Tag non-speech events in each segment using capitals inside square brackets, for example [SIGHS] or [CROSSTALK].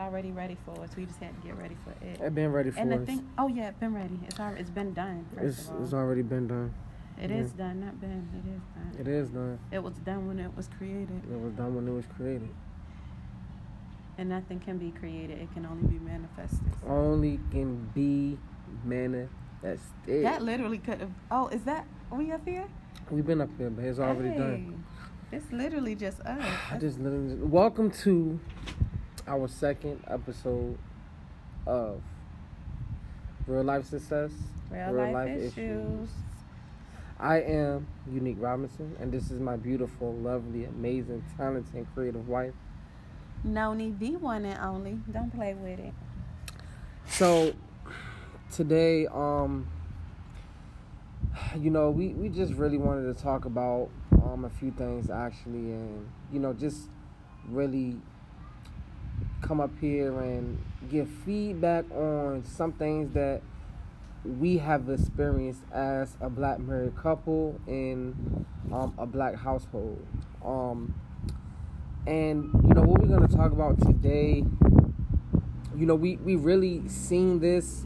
already ready for us. We just had to get ready for it. I've been ready for And the us. thing, oh yeah, it's been ready. It's already, it's been done. It's, it's already been done. It yeah. is done, not been. It is done. It is done. It was done when it was created, It was done when it was created. and nothing can be created. It can only be manifested. Only can be manifested. That literally could have. Oh, is that we up here? We've been up here, but it's already done. It's literally just us. [SIGHS] I just literally welcome to our second episode of Real Life Success. real, life, issues. I am Unique Robinson, and this is my beautiful, lovely, amazing, talented, and creative wife. Noni, the one and only. Don't play with it. So today, um, you know, we, we just really wanted to talk about um a few things actually, and you know, just really come up here and give feedback on some things that we have experienced as a black married couple in um, a black household. Um, and you know what we're gonna talk about today you know, we, we really seen this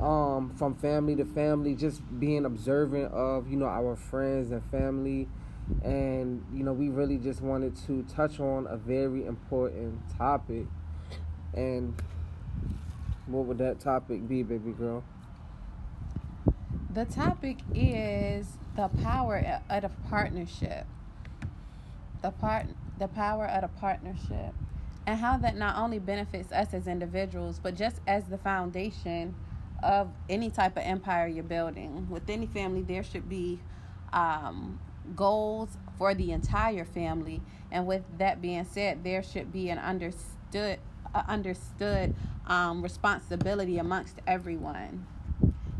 um, from family to family, just being observant of, you know, our friends and family. And, you know, we really just wanted to touch on a very important topic. And what would that topic be, baby girl? The topic is the power of a partnership. The part, the power of a partnership, and how that not only benefits us as individuals, but just as the foundation of any type of empire you're building. With any family, there should be um, goals for the entire family, and with that being said, there should be an understood, uh, understood um, responsibility amongst everyone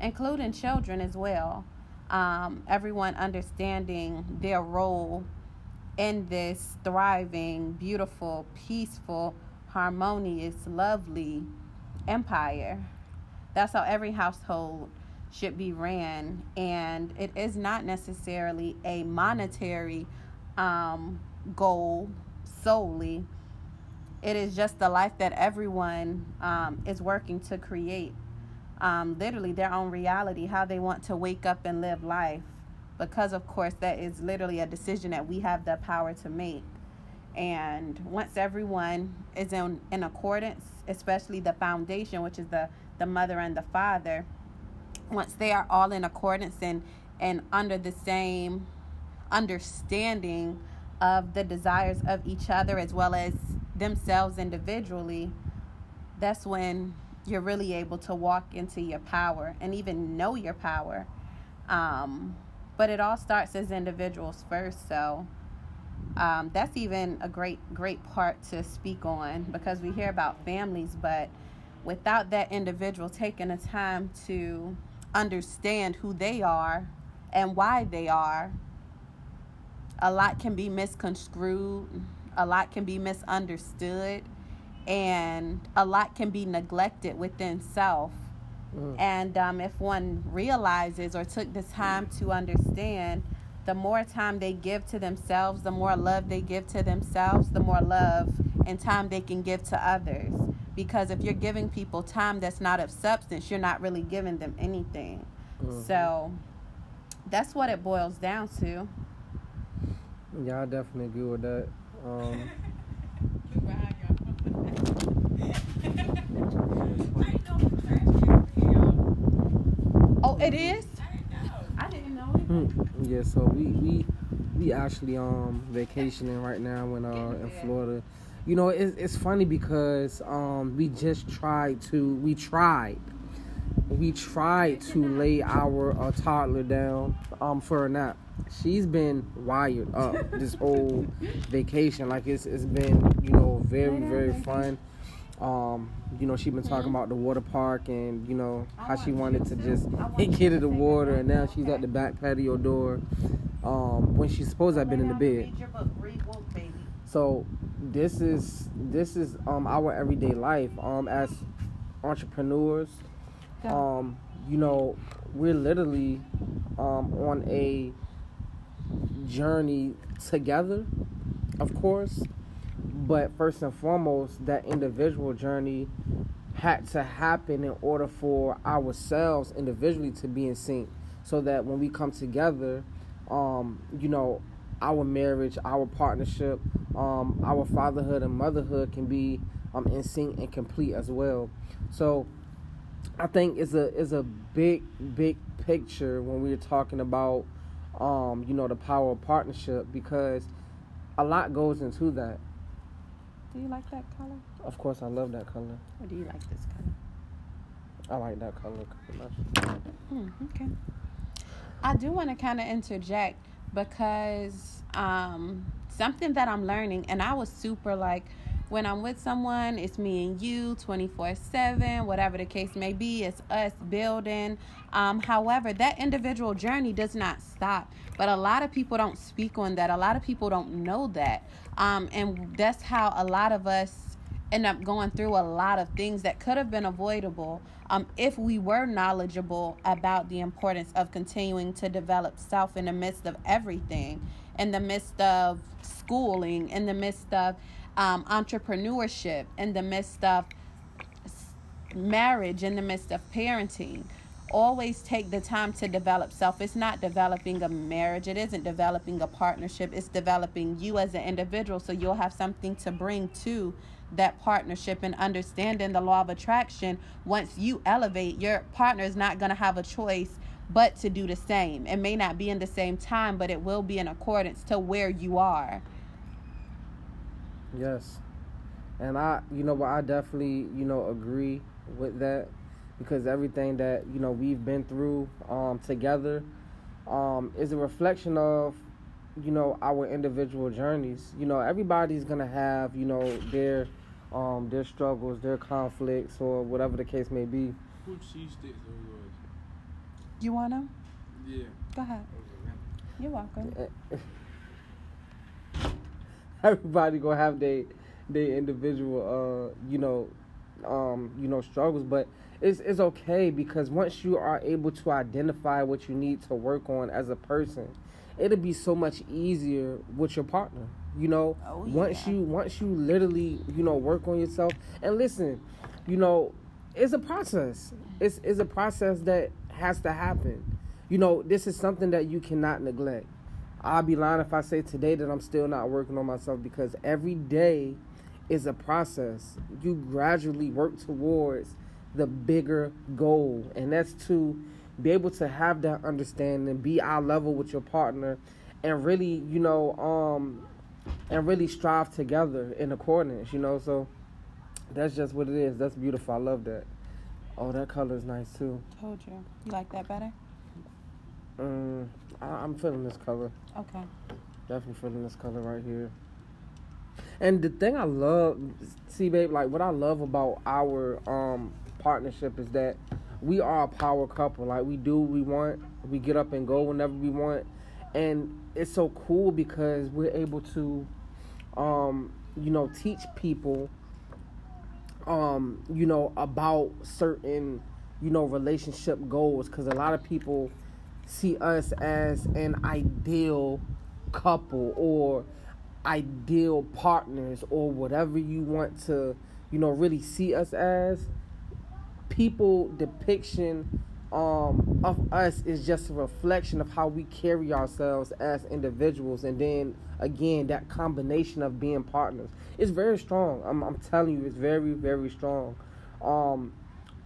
including children as well. Um, everyone understanding their role in this thriving, beautiful, peaceful, harmonious, lovely empire. That's how every household should be ran. And it is not necessarily a monetary um, goal solely, it is just the life that everyone um, is working to create um, literally their own reality, how they want to wake up and live life. Because, of course, that is literally a decision that we have the power to make. And once everyone is in, in accordance, especially the foundation, which is the, the mother and the father, once they are all in accordance and, and under the same understanding of the desires of each other as well as themselves individually, that's when you're really able to walk into your power and even know your power. Um, but it all starts as individuals first, so um, that's even a great, great part to speak on because we hear about families, but without that individual taking the time to understand who they are and why they are, a lot can be misconstrued, a lot can be misunderstood and a lot can be neglected within self. Mm. And um, if one realizes or took the time to understand, the more time they give to themselves, the more love they give to themselves, the more love and time they can give to others. Because if you're giving people time that's not of substance, you're not really giving them anything. Mhm. So that's what it boils down to. Yeah, I definitely agree with that. Um, Oh, it is? I didn't know it. Hmm. Yeah, so we we we actually um vacationing right now in uh in Florida. You know, it's it's funny because um we just tried to we tried we tried to lay our uh, toddler down um for a nap. She's been wired up this whole vacation. Like it's it's been you know very very fun. Um, you know, she's been talking about the water park and you know how she wanted to just [LAUGHS] get in the water, and now she's at the back patio door. Um, when she's supposed to have been in the bed. So this is this is um our everyday life um as entrepreneurs. Um, you know, we're literally um on a journey together, of course, but first and foremost, that individual journey had to happen in order for ourselves individually to be in sync so that when we come together um, you know our marriage our partnership um, our fatherhood and motherhood can be um, in sync and complete as well so i think it's a it's a big big picture when we're talking about um, you know the power of partnership because a lot goes into that do you like that color? Of course, I love that color. Or do you like this color? I like that color. Mm, okay. I do want to kind of interject because um, something that I'm learning, and I was super like, when I'm with someone, it's me and you 24 7, whatever the case may be, it's us building. Um, however, that individual journey does not stop. But a lot of people don't speak on that. A lot of people don't know that. Um, and that's how a lot of us end up going through a lot of things that could have been avoidable um, if we were knowledgeable about the importance of continuing to develop self in the midst of everything, in the midst of schooling, in the midst of um, entrepreneurship, in the midst of marriage, in the midst of parenting. Always take the time to develop self. It's not developing a marriage, it isn't developing a partnership, it's developing you as an individual so you'll have something to bring to that partnership and understanding the law of attraction. Once you elevate, your partner is not going to have a choice but to do the same. It may not be in the same time, but it will be in accordance to where you are. Yes. And I, you know, I definitely, you know, agree with that because everything that, you know, we've been through um, together um, is a reflection of, you know, our individual journeys. You know, everybody's going to have, you know, their um, their struggles, their conflicts, or whatever the case may be. Who cheese sticks those You want them? Yeah. Go ahead. You're welcome. [LAUGHS] everybody gonna have their their individual uh you know um you know struggles but it's it's okay because once you are able to identify what you need to work on as a person it'll be so much easier with your partner you know oh, yeah. once you once you literally you know work on yourself. And listen you know it's a process. It's it's a process that has to happen. You know this is something that you cannot neglect. I'll be lying if I say today that I'm still not working on myself because every day is a process. You gradually work towards the bigger goal, and that's to be able to have that understanding, be eye level with your partner, and really, you know, um, and really strive together in accordance. You know, so that's just what it is. That's beautiful. I love that. Oh, that color is nice too. Told you. You like that better? Mm, I, am feeling this color. Okay. Definitely feeling this color right here. And the thing I love, see, babe, like what I love about our um partnership is that we are a power couple. Like we do what we want. We get up and go whenever we want, and it's so cool because we're able to, um, you know, teach people, um, you know, about certain, you know, relationship goals. Because a lot of people see us as an ideal couple or ideal partners or whatever you want to, you know, really see us as. People depiction um, of us is just a reflection of how we carry ourselves as individuals, and then again that combination of being partners is very strong. I'm, I'm telling you, it's very very strong. Um,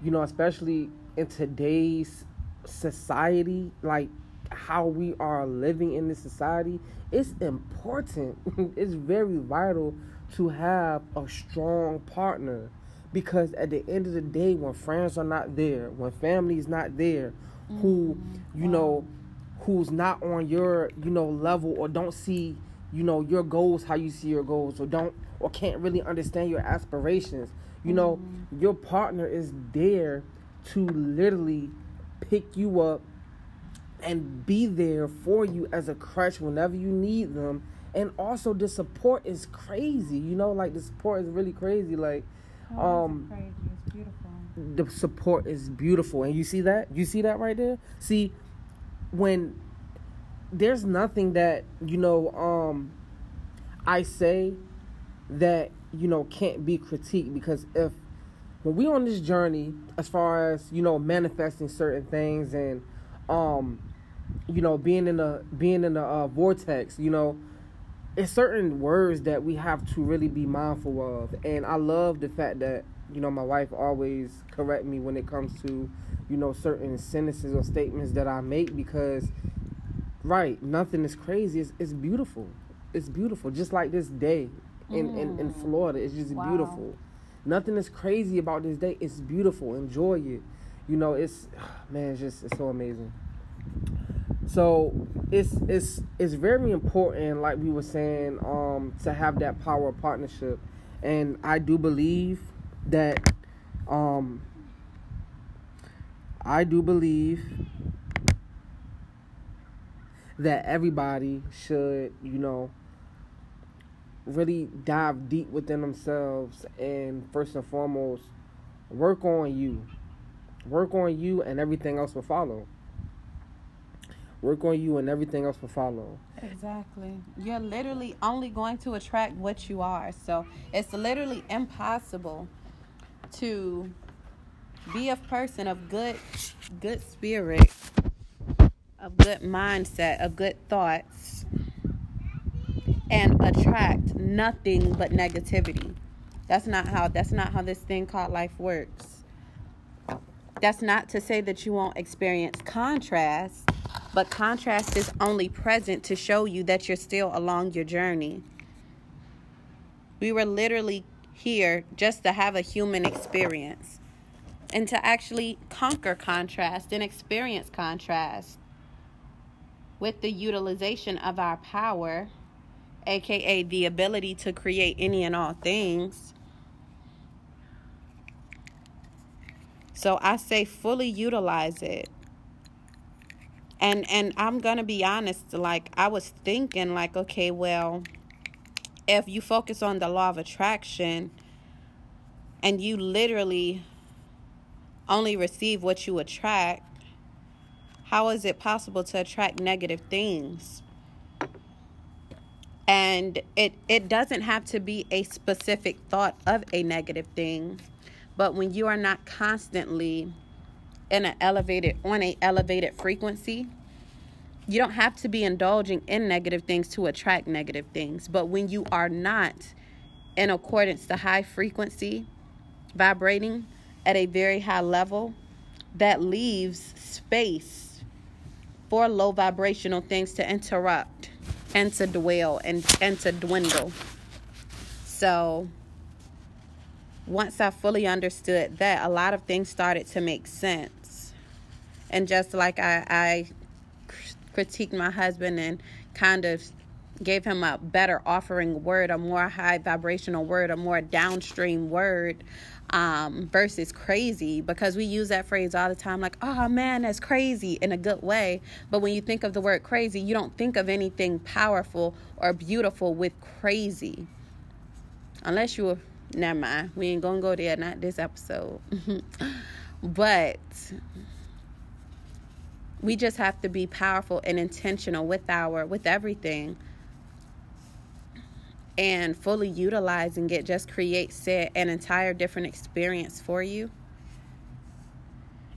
you know, especially in today's society, like how we are living in this society, it's important. [LAUGHS] it's very vital to have a strong partner because at the end of the day when friends are not there when family is not there mm-hmm. who you wow. know who's not on your you know level or don't see you know your goals how you see your goals or don't or can't really understand your aspirations you mm-hmm. know your partner is there to literally pick you up and be there for you as a crutch whenever you need them. And also the support is crazy, you know, like the support is really crazy. Like oh, um crazy. It's beautiful. The support is beautiful. And you see that? You see that right there? See when there's nothing that, you know, um I say that you know can't be critiqued because if when we on this journey as far as you know manifesting certain things and um you know being in a being in a uh, vortex you know it's certain words that we have to really be mindful of. And i love the fact that you know my wife always correct me when it comes to you know certain sentences or statements that i make because right nothing is crazy. It's, it's beautiful. It's beautiful. Just like this day in, in, in Mm. florida it's just Wow. beautiful. Nothing is crazy about this day. It's beautiful. Enjoy it. You know it's [SIGHS] man it's just it's so amazing so it's it's it's very important like we were saying um to have that power of partnership. And i do believe that um i do believe that everybody should you know really dive deep within themselves and first and foremost work on you. Work on you and everything else will follow work on you and everything else will follow Exactly. You're literally only going to attract what you are. So it's literally impossible to be a person of good good spirit, of good mindset, of good thoughts and attract nothing but negativity. That's not how that's not how this thing called life works. That's not to say that you won't experience contrast, but contrast is only present to show you that you're still along your journey. We were literally here just to have a human experience and to actually conquer contrast and experience contrast with the utilization of our power, aka the ability to create any and all things. So I say fully utilize it. And and I'm going to be honest like I was thinking like okay, well, if you focus on the law of attraction and you literally only receive what you attract, how is it possible to attract negative things? And it it doesn't have to be a specific thought of a negative thing, but when you are not constantly in an elevated on a elevated frequency, you don't have to be indulging in negative things to attract negative things. But when you are not in accordance to high frequency, vibrating at a very high level, that leaves space for low vibrational things to interrupt and to dwell and, and to dwindle. So once I fully understood that, a lot of things started to make sense. And just like I, I critiqued my husband and kind of gave him a better offering word, a more high vibrational word, a more downstream word um, versus crazy because we use that phrase all the time like, oh man, that's crazy in a good way. But when you think of the word crazy, you don't think of anything powerful or beautiful with crazy. Unless you never mind, we ain't gonna go there, not this episode. [LAUGHS] but we just have to be powerful and intentional with our with everything. And fully utilizing it just creates set an entire different experience for you.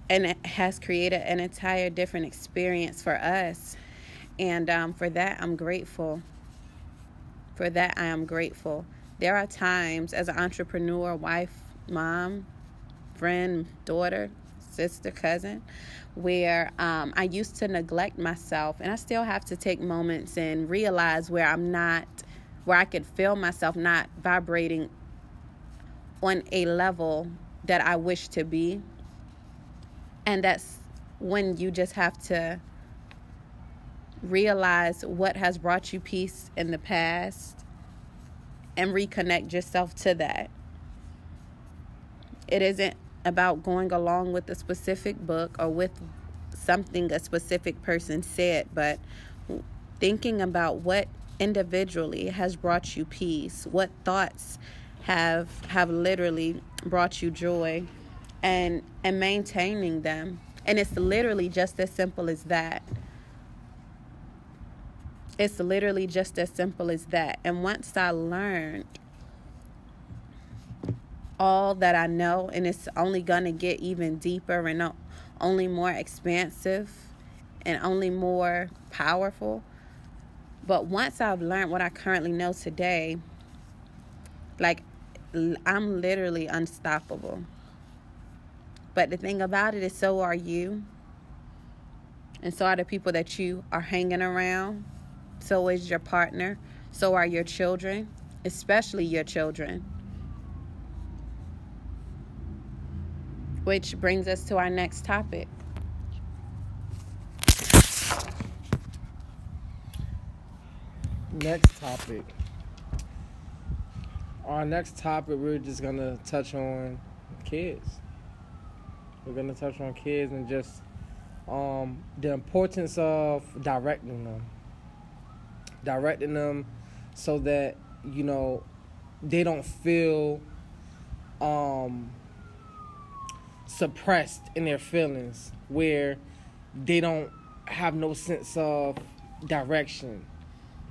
And it has created an entire different experience for us. And um, for that i'm grateful. For that i am grateful there are times as an entrepreneur wife mom friend daughter sister cousin where um, i used to neglect myself and i still have to take moments and realize where i'm not where I could feel myself not vibrating on a level that I wish to be. And that's when you just have to realize what has brought you peace in the past and reconnect yourself to that. It isn't about going along with a specific book or with something a specific person said, but thinking about what individually has brought you peace what thoughts have have literally brought you joy and and maintaining them and it's literally just as simple as that it's literally just as simple as that and once i learned all that I know, and it's only going to get even deeper and only more expansive and only more powerful. But once I've learned what I currently know today, like I'm literally unstoppable. But the thing about it is, so are you. And so are the people that you are hanging around. So is your partner. So are your children, especially your children. Which brings us to our next topic. Next topic. Our next topic, we're just gonna touch on kids. We're gonna touch on kids and just um, the importance of directing them, directing them, so that you know they don't feel um, suppressed in their feelings, where they don't have no sense of direction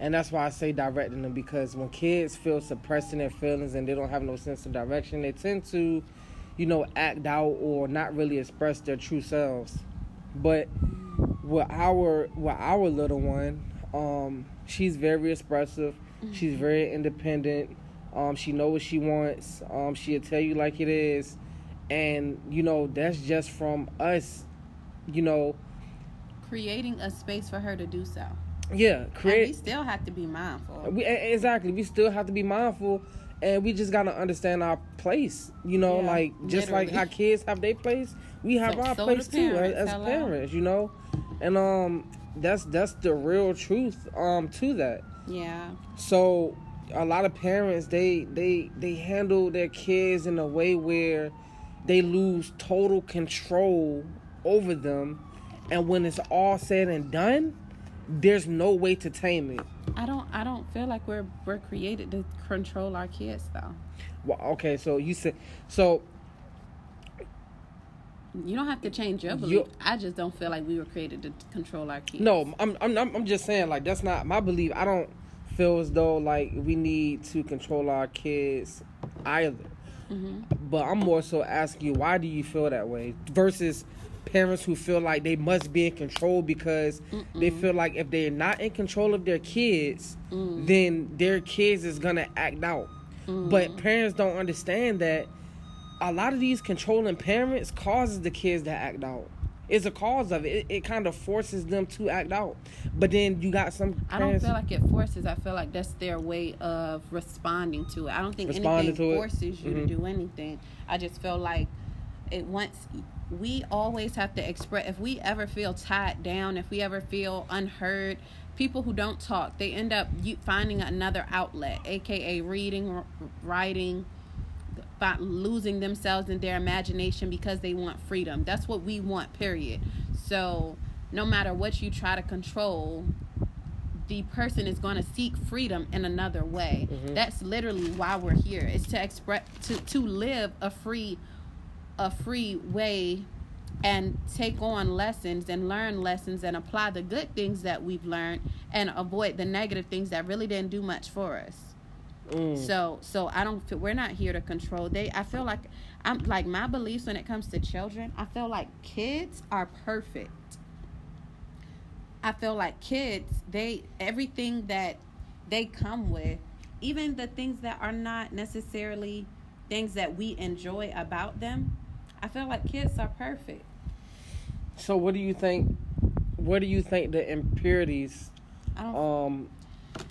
and that's why I say directing them because when kids feel suppressed in their feelings and they don't have no sense of direction, they tend to, you know, act out or not really express their true selves. But with our with our little one, um, she's very expressive. Mm-hmm. She's very independent. Um, she knows what she wants. Um, she'll tell you like it is, and you know that's just from us, you know, creating a space for her to do so. Yeah, create. And we still have to be mindful. We exactly. We still have to be mindful, and we just gotta understand our place. You know, yeah, like just literally. like our kids have their place, we have so, our so place too as, as parents. You know, and um, that's that's the real truth um to that. Yeah. So a lot of parents they they they handle their kids in a way where they lose total control over them, and when it's all said and done there's no way to tame it. I don't I don't feel like we're we're created to control our kids though. Well, okay, so you said so you don't have to change your belief. I just don't feel like we were created to control our kids. No, I'm I'm I'm just saying like that's not my belief. I don't feel as though like we need to control our kids either. Mm-hmm. But I'm more so asking you, why do you feel that way? Versus parents who feel like they must be in control because Mm-mm. they feel like if they're not in control of their kids, mm. then their kids is gonna act out. Mm. But parents don't understand that a lot of these controlling parents causes the kids to act out. It's a cause of it. It, it kind of forces them to act out. But then you got some. I don't feel like it forces. I feel like that's their way of responding to it. I don't think anything forces you mm-hmm. to do anything. I just feel like it once we always have to express if we ever feel tied down if we ever feel unheard people who don't talk they end up finding another outlet aka reading writing losing themselves in their imagination because they want freedom that's what we want period so no matter what you try to control the person is going to seek freedom in another way mm-hmm. that's literally why we're here is to express to to live a free a free way and take on lessons and learn lessons and apply the good things that we've learned and avoid the negative things that really didn't do much for us. Mm. So so I don't feel we're not here to control. They I feel like I'm like my beliefs when it comes to children, I feel like kids are perfect. I feel like kids, they everything that they come with, even the things that are not necessarily things that we enjoy about them, I feel like kids are perfect. So what do you think? What do you think the impurities? Um,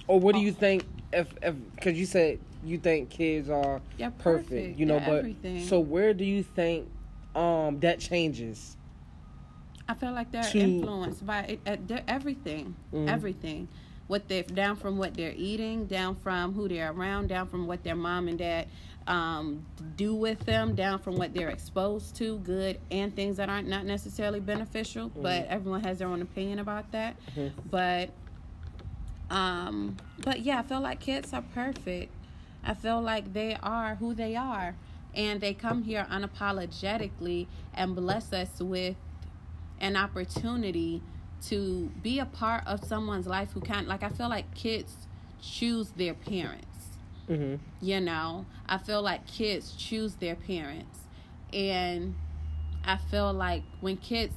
or what do you think if if because you said you think kids are yeah, perfect, perfect you know, yeah, but everything. so where do you think um that changes? I feel like they're to, influenced by it, they're everything, mm-hmm. everything. What they down from what they're eating, down from who they're around, down from what their mom and dad um, do with them down from what they're exposed to, good and things that aren't not necessarily beneficial. Mm-hmm. But everyone has their own opinion about that. Mm-hmm. But um, but yeah, I feel like kids are perfect. I feel like they are who they are, and they come here unapologetically and bless us with an opportunity to be a part of someone's life who can't like I feel like kids choose their parents Mm-hmm. You know, I feel like kids choose their parents. And I feel like when kids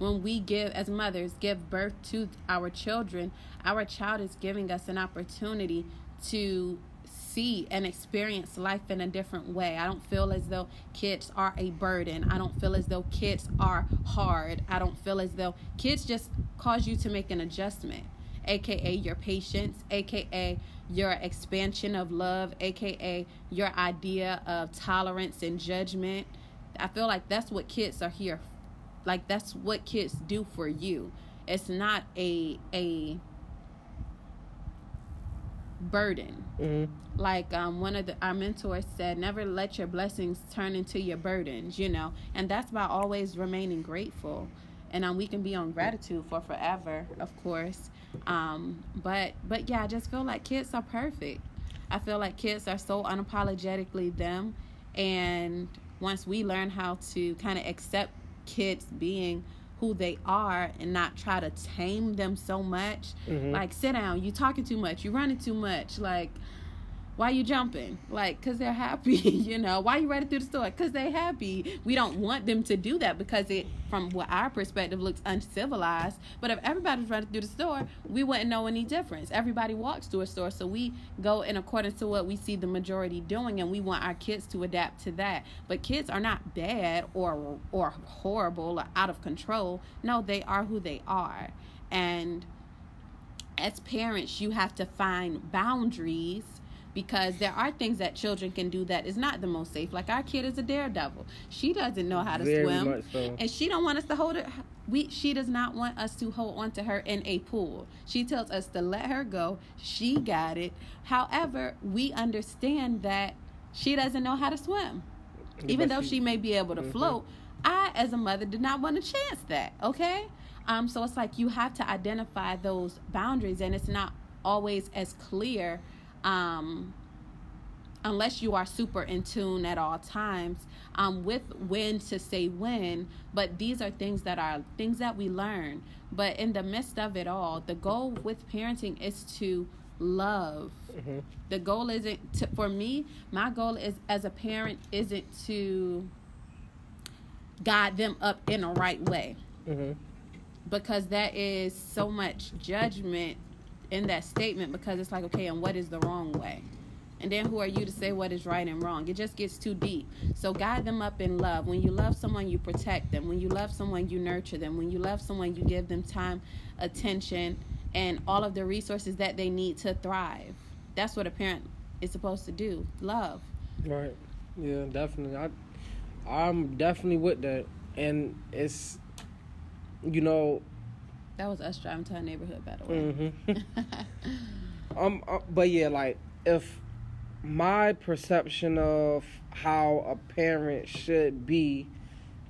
when we give as mothers give birth to our children, our child is giving us an opportunity to see and experience life in a different way. I don't feel as though kids are a burden. I don't feel as though kids are hard. I don't feel as though kids just cause you to make an adjustment, aka your patience, aka your expansion of love, aka your idea of tolerance and judgment. I feel like that's what kids are here. Like that's what kids do for you. It's not a a burden. Mm-hmm. Like um, one of the, our mentors said, never let your blessings turn into your burdens, you know, and that's by always remaining grateful. And um, we can be on gratitude for forever, of course. Um, but but yeah, I just feel like kids are perfect. I feel like kids are so unapologetically them, and once we learn how to kind of accept kids being who they are and not try to tame them so much. Mhm. Like, sit down, you talking too much, you running too much. Like, why you jumping? Like, cause they're happy, [LAUGHS] you know. Why you running through the store? Cause they happy. We don't want them to do that because it, from what our perspective, looks uncivilized. But if everybody's running through the store, we wouldn't know any difference. Everybody walks through a store, so we go in accordance to what we see the majority doing, and we want our kids to adapt to that. But kids are not bad or or horrible or out of control. No, they are who they are, and as parents, you have to find boundaries because there are things that children can do that is not the most safe. Like our kid is a daredevil. She doesn't know how to Very swim, so. and she don't want us to hold her. We she does not want us to hold on to her in a pool. She tells us to let her go. She got it. However, we understand that she doesn't know how to swim even though she- she may be able to Mhm. float i as a mother did not want to chance that okay um so it's like you have to identify those boundaries and it's not always as clear um unless you are super in tune at all times um, with when to say when but these are things that are things that we learn but in the midst of it all the goal with parenting is to love Mhm. the goal isn't to, for me my goal is as a parent isn't to guide them up in a right way Mhm. because that is so much judgment in that statement because it's like okay and what is the wrong way? And then who are you to say what is right and wrong? It just gets too deep. So guide them up in love. When you love someone you protect them. When you love someone you nurture them. When you love someone you give them time attention and all of the resources that they need to thrive. That's what a parent is supposed to do. Love. Right. Yeah, definitely. I I'm definitely with that. And it's you know, that was us driving to our neighborhood by the way mhm. [LAUGHS] um uh, but yeah, like if my perception of how a parent should be,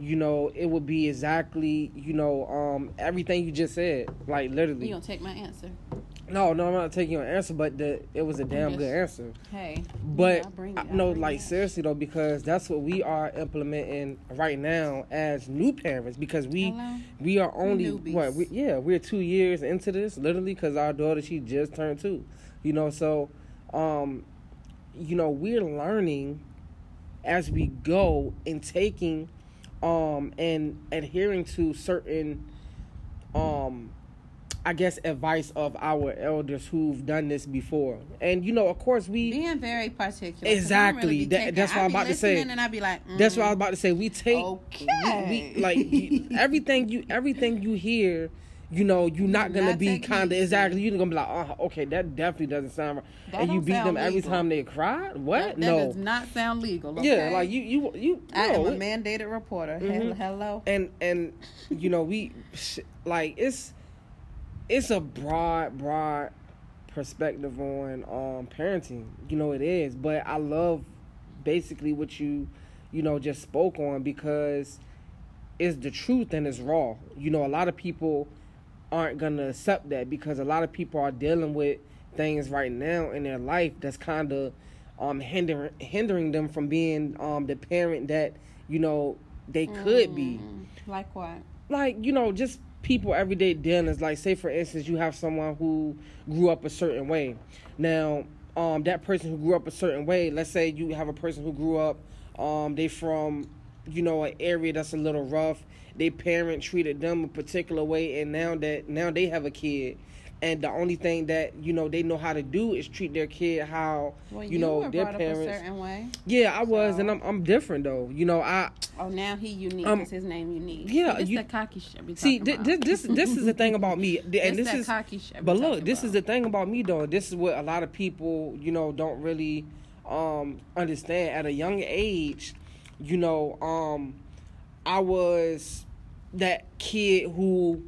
you know, it would be exactly, you know, um everything you just said. Like literally. you gonna take my answer No, no, I'm not taking your answer, but the it was a damn good answer. hey But it, I- no, like it. seriously though, because that's what we are implementing right now as new parents. Because we Hello? we are only Newbies. what? We, yeah, we're two years into this, literally, because our daughter she just turned two. You know, so um, you know, we're learning as we go and taking um and adhering to certain um I guess advice of our elders who've done this before. And you know, of course we being very particular. Exactly. really That- that's what I'm about to say. And I'd be like, That's what I was mm, about to say. We take Okay. we, we, like [LAUGHS] everything you everything you hear, you know, you're not gonna not be kind of exactly. You're gonna be like, oh, okay, that definitely doesn't sound right. That and you beat them sound every time they cry. What? That, that no. does not sound legal. Yeah, like you, you, you. I am no, a mandated reporter. Mhm. Hello. and and you know we like it's it's a broad broad perspective on um parenting. You know it is. But i love basically what you you know just spoke on because it's the truth and it's raw. You know a lot of people aren't gonna accept that because a lot of people are dealing with things right now in their life that's kind of um hindering hindering them from being um the parent that you know they could be. Mm, Like what? like you know just people everyday dealings like say for instance you have someone who grew up a certain way now um, that person who grew up a certain way. Let's say you have a person who grew up, um, they from, you know, an area that's a little rough. Their parent treated them a particular way, and now that now they have a kid, and the only thing that you know they know how to do is treat their kid how Well, you, know were their parents. up a certain way. Yeah, I was, and I'm I'm different though. You know, I Oh, now he unique. Um, his name unique. yeah, this you- that cocky shit. We see this this this is the thing about me, [LAUGHS] and This this is cocky shit. But look, this is the thing about me though. This is what a lot of people, you know, don't really um understand. At a young age, you know, um I was that kid who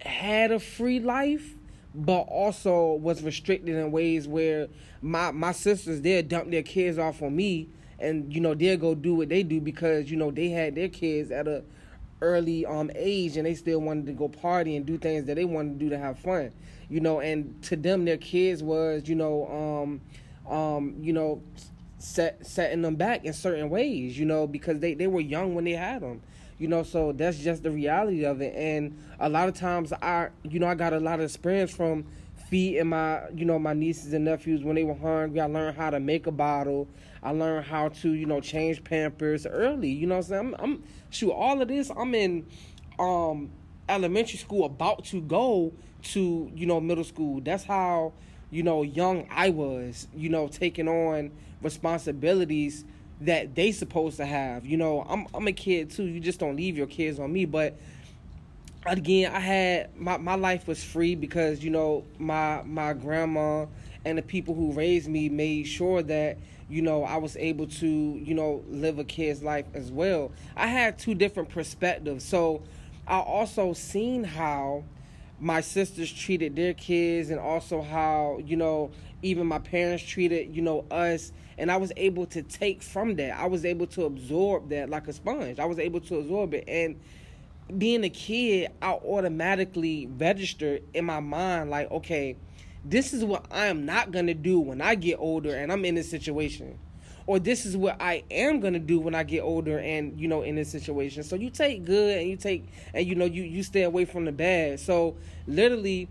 had a free life but also was restricted in ways where my my sisters they'll dump their kids off on me and you know they'll go do what they do because you know they had their kids at a early um age and they still wanted to go party and do things that they wanted to do to have fun you know and to them their kids was you know um um you know set setting them back in certain ways you know because they they were young when they had them you know so that's just the reality of it. And a lot of times i you know i got a lot of experience from feeding my you know my nieces and nephews when they were hungry. I learned how to make a bottle. I learned how to you know change pampers early. You know what i'm saying? I'm, I'm shoot all of this i'm in um elementary school about to go to you know middle school. That's how you know young i was you know taking on responsibilities that they supposed to have. You know i'm i'm a kid too. You just don't leave your kids on me. But again i had my, my life was free because you know my my grandma and the people who raised me made sure that you know i was able to you know live a kid's life as well. I had two different perspectives. So i also seen how my sisters treated their kids and also how you know even my parents treated you know us and i was able to take from that i was able to absorb that like a sponge i was able to absorb it and being a kid i automatically registered in my mind like okay this is what i am not going to do when i get older and i'm in this situation or this is what I am gonna do when I get older and you know in this situation. So you take good and you take and you know you you stay away from the bad. So literally,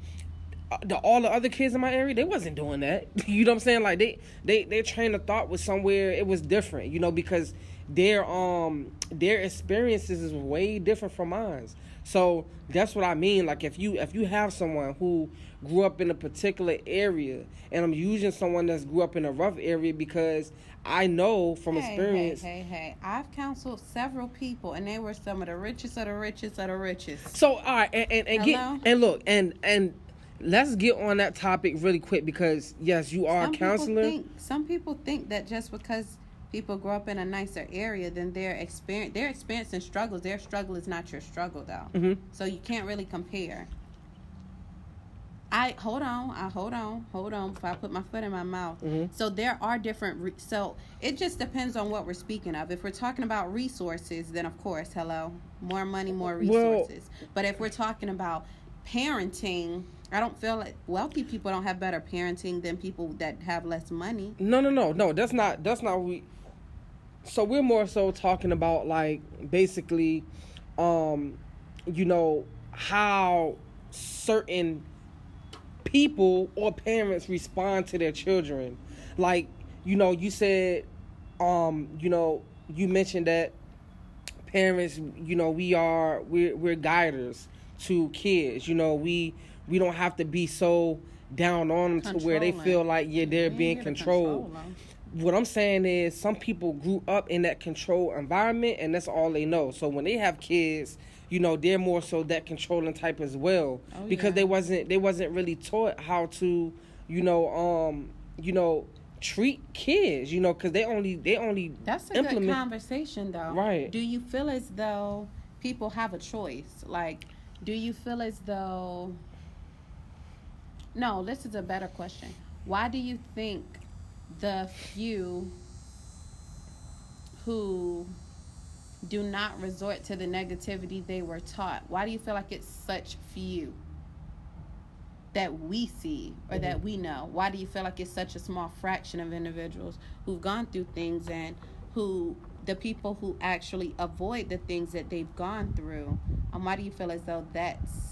the all the other kids in my area they wasn't doing that. [LAUGHS] You know what I'm saying? Like they they their train of thought was somewhere it was different. You know because their um their experiences is way different from mine. So that's what I mean. Like if you if you have someone who grew up in a particular area, and I'm using someone that's grew up in a rough area because I know from hey, experience. Hey, hey, hey! I've counseled several people, and they were some of the richest of the richest of the richest. So all right, and and, and get and look and and let's get on that topic really quick because yes, you are some a counselor. People think, some people think that just because people grow up in a nicer area, then their experience, their experience and struggles, their struggle is not your struggle, though. hmm So you can't really compare. I hold on, I hold on, hold on before I put my foot in my mouth. Mhm. So there are different. Re- so it just depends on what we're speaking of. If we're talking about resources, then of course, hello, more money, more Well- resources. but if we're talking about parenting, I don't feel like wealthy people don't have better parenting than people that have less money. No, no, no, no. That's not. That's not. We. So we're more so talking about like basically, um, you know how certain people or parents respond to their children. Like you know, you said, um, you know, you mentioned that parents, you know, we are we're we're guiders to kids. You know, we we don't have to be so down on them to where they feel like yeah they're being controlled. control. What I'm saying is some people grew up in that controlled environment and that's all they know. So when they have kids, you know, they're more so that controlling type as well. Oh, because yeah. they wasn't they wasn't really taught how to, you know, um, you know, treat kids, you know, cuz they only they only That's a implement good conversation, though. Right. Do you feel as though people have a choice? Like, do you feel as though. No, this is a better question. Why do you think the few who do not resort to the negativity they were taught, why do you feel like it's such few? that we see or that we know? Why do you feel like it's such a small fraction of individuals who've gone through things and who the people who actually avoid the things that they've gone through? Um, why do you feel as though that's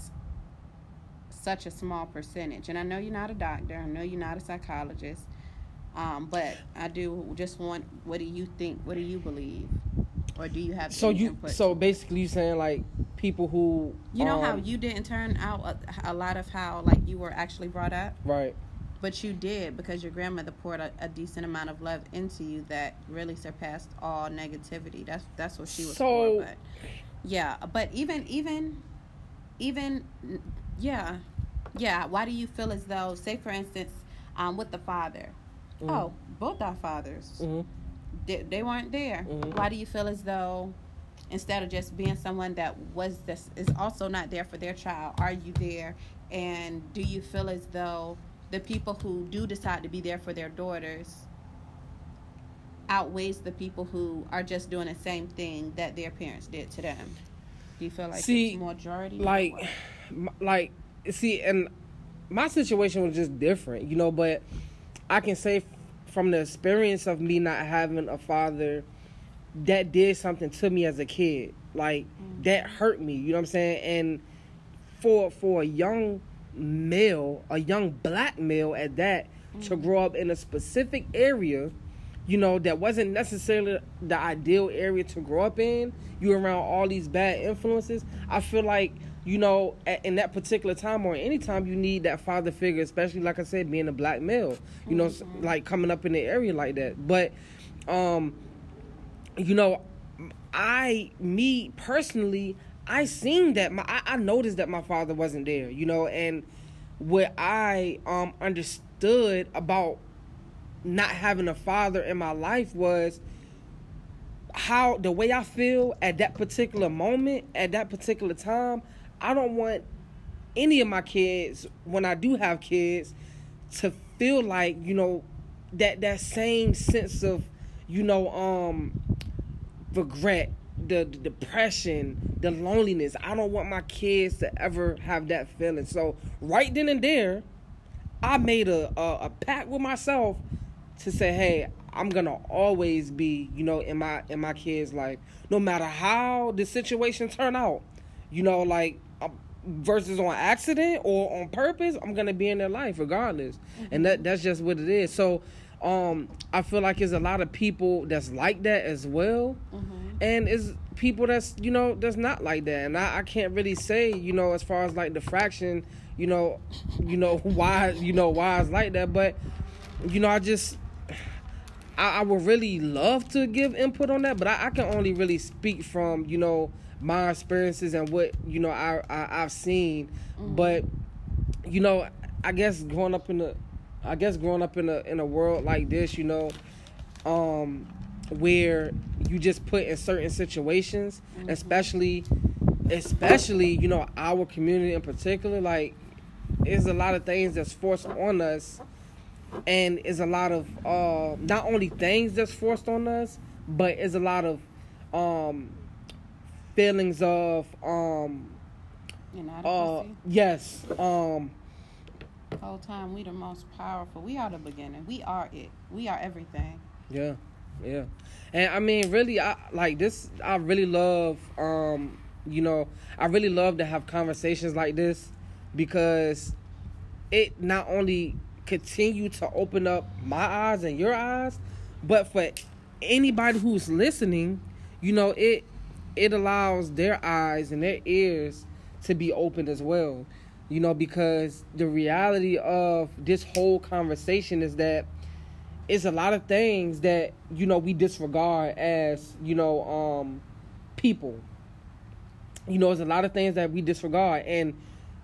such a small percentage? And I know you're not a doctor. I know you're not a psychologist. Um, but I do just want. What do you think? What do you believe? Or do you have So you, input? so basically, you saying like people who you know how um, you didn't turn out a, a lot of how like you were actually brought up, right? but you did because your grandmother poured a, a decent amount of love into you that really surpassed all negativity. That's that's what she was So- for. But yeah, but even even even yeah, yeah. Why do you feel as though, say for instance, um, with the father? Mhm. Oh, both our fathers. hmm they, they weren't there. Mhm. Why do you feel as though instead of just being someone that was this is also not there for their child, are you there? And do you feel as though the people who do decide to be there for their daughters outweighs the people who are just doing the same thing that their parents did to them? Do you feel like See, majority? like like see and my situation was just different you know but i can say from the experience of me not having a father that did something to me as a kid like mm. that hurt me you know what i'm saying and for for a young male a young black male at that to mm. grow up in a specific area you know, that wasn't necessarily the ideal area to grow up in. You around all these bad influences. I feel like, you know, at, in that particular time or any time you need that father figure, especially like I said, being a black male, you know, like coming up in the area like that. But, um, you know, I, me personally, I seen that my, I, I noticed that my father wasn't there, you know, and what I um understood about not having a father in my life was how the way I feel at that particular moment, at that particular time, I don't want any of my kids when I do have kids to feel like, you know, that that same sense of, you know, um regret, the, the depression, the loneliness. I don't want my kids to ever have that feeling. So right then and there, I made a, a, a pact with myself to say, hey, I'm gonna always be, you know, in my in my kids' life, no matter how the situation turn out. You know, like versus on accident or on purpose, I'm gonna be in their life regardless, and that that's just what it is. So, um, I feel like there's a lot of people that's like that as well, and it's people that's you know that's not like that, and I, I can't really say you know as far as like the fraction, you know, you know [LAUGHS] why you know why it's like that, but you know I just I, I would really love to give input on that, but I, I can only really speak from you know my experiences and what you know I, I I've seen. But you know, I guess growing up in the I guess growing up in a in a world like this, you know, um, where you just put in certain situations, especially, especially you know our community in particular, like, there's a lot of things that's forced on us. And is a lot of uh not only things that's forced on us but is a lot of um feelings of um uh yes um whole time we the most powerful. We are the beginning. We are it. We are everything. yeah yeah and i mean really i like this i really love um you know i really love to have conversations like this because it not only continue to open up my eyes and your eyes but for anybody who's listening you know it it allows their eyes and their ears to be opened as well. You know because the reality of this whole conversation is that it's a lot of things that you know we disregard as you know um people. You know it's a lot of things that we disregard and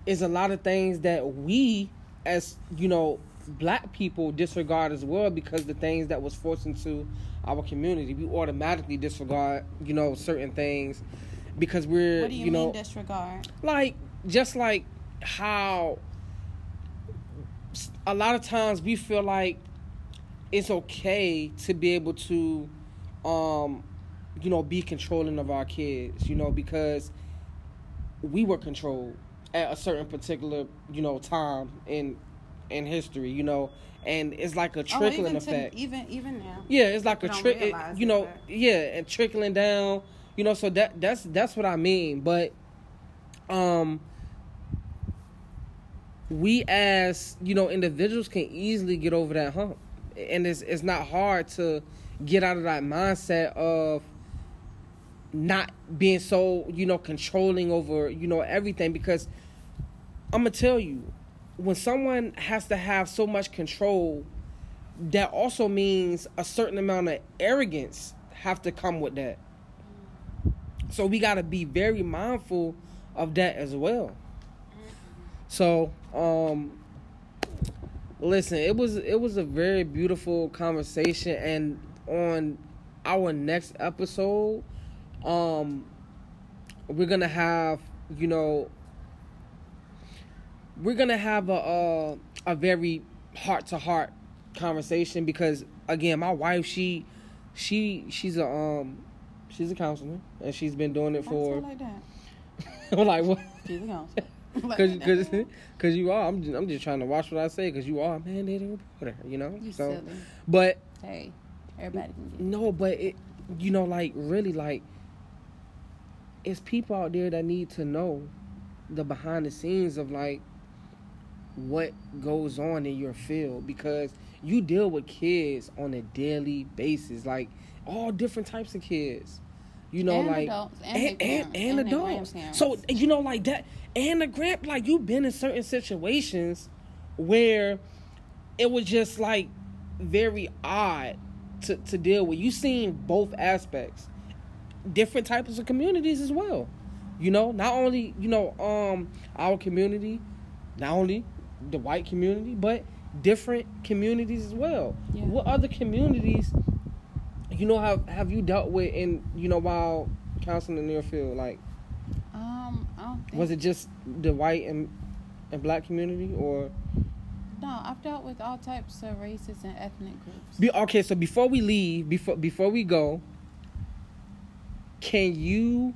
it's a lot of things that we as you know black people disregard as well because the things that was forced into our community we automatically disregard you know certain things because we're What do you, you, mean know disregard? like just like how a lot of times we feel like it's okay to be able to um you know be controlling of our kids you know because we were controlled at a certain particular you know time in in history you know and it's like a Oh, trickling to- effect even even now. yeah, it's like a People trick. You know, but- yeah, and trickling down. You know, so that that's that's what I mean. But, um, we as you know individuals can easily get over that hump, and it's it's not hard to get out of that mindset of not being so you know controlling over you know everything because I'm gonna tell you when someone has to have so much control that also means a certain amount of arrogance have to come with that. So we got to be very mindful of that as well. So um listen it was it was a very beautiful conversation and on our next episode um we're gonna have you know we're gonna have a a, a very heart to heart conversation because again my wife she she she's a um she's a counselor and she's been doing it for like that. [LAUGHS] I'm like what She's a counselor. [LAUGHS] [LAUGHS] Cause, cause, cause you are. I'm just, I'm just trying to watch what I say. Cause you are a mandated reporter. You know. You so, silly. but Hey, everybody can no, but it, you know, like really, like, it's people out there that need to know the behind the scenes of like what goes on in your field because you deal with kids on a daily basis, like all different types of kids. You know, And like adults, and and, and, and adults. So you know, like that, and the grand, like you've been in certain situations where it was just like very odd to, to deal with. You seen both aspects, different types of communities as well. You know, not only you know um our community, not only the white community, but different communities as well. Yeah. What other communities, you know, have have you dealt with in you know while counseling in your field? Like, Um, I don't think. was it just the white and and black community, or No, I've dealt with all types of races and ethnic groups. Be, okay, so before we leave, before before we go, can you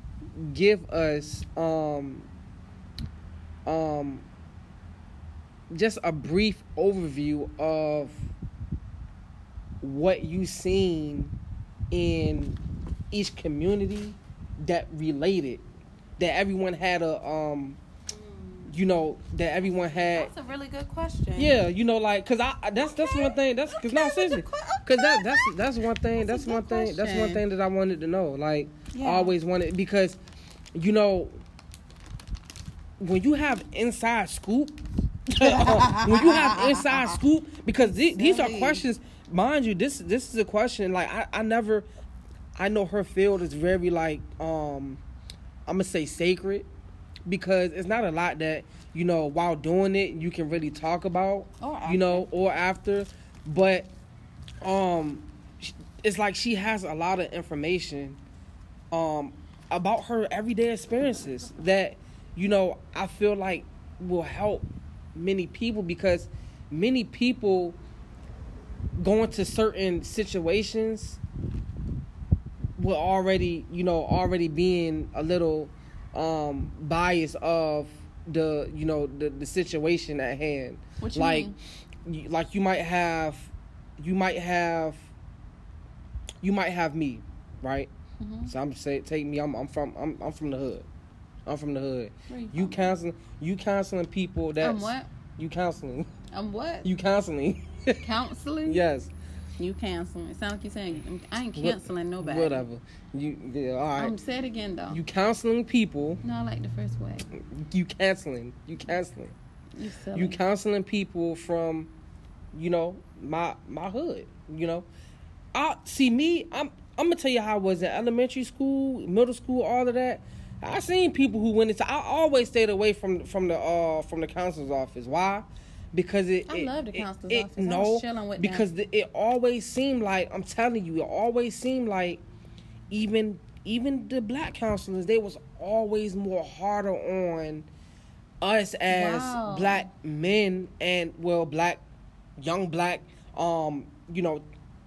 give us um um just a brief overview of what you seen in each community that related that everyone had a um you know that everyone had That's a really good question. yeah, you know, like, cause I that's that's one thing. That's cause no, Okay, seriously, that's a que- cause that that's that's one thing. That's That's, one thing. That's one thing that I wanted to know. Like, Yeah. I always wanted because, you know, when you have inside scoop, [LAUGHS] when you have [LAUGHS] inside scoop, because the- these are questions. Mind you, this this is a question. Like, I I never, I know her field is very like um, I'm gonna say sacred because it's not a lot that you know while doing it you can really talk about you know or after but um it's like she has a lot of information um about her everyday experiences that you know I feel like will help many people because many people go into certain situations will already you know already being a little um biased of the you know the the situation at hand like mean? you, like you might have you might have you might have me right Mhm. so i'm say take me i'm i'm from i'm i'm from the hood i'm from the hood you you counseling you counseling people that I'm what? you counseling I'm what? you counseling [LAUGHS] Counseling? yes You canceling. It sounds like you're saying I ain't What- canceling nobody. whatever you yeah all right Um, say it again though. you counseling people no, I like the first way. you canceling you canceling You silly. you counseling people from you know my my hood you know i see me i'm i'm gonna tell you how i was in elementary school middle school all of that i seen people who went into i always stayed away from from the uh from the counselor's office why because it I it- love the it- counselor's it- office. I was no chilling with them. because the, it always seemed like i'm telling you it always seemed like even even the black counselors they was always more harder on us as Wow. black men and well black young black um you know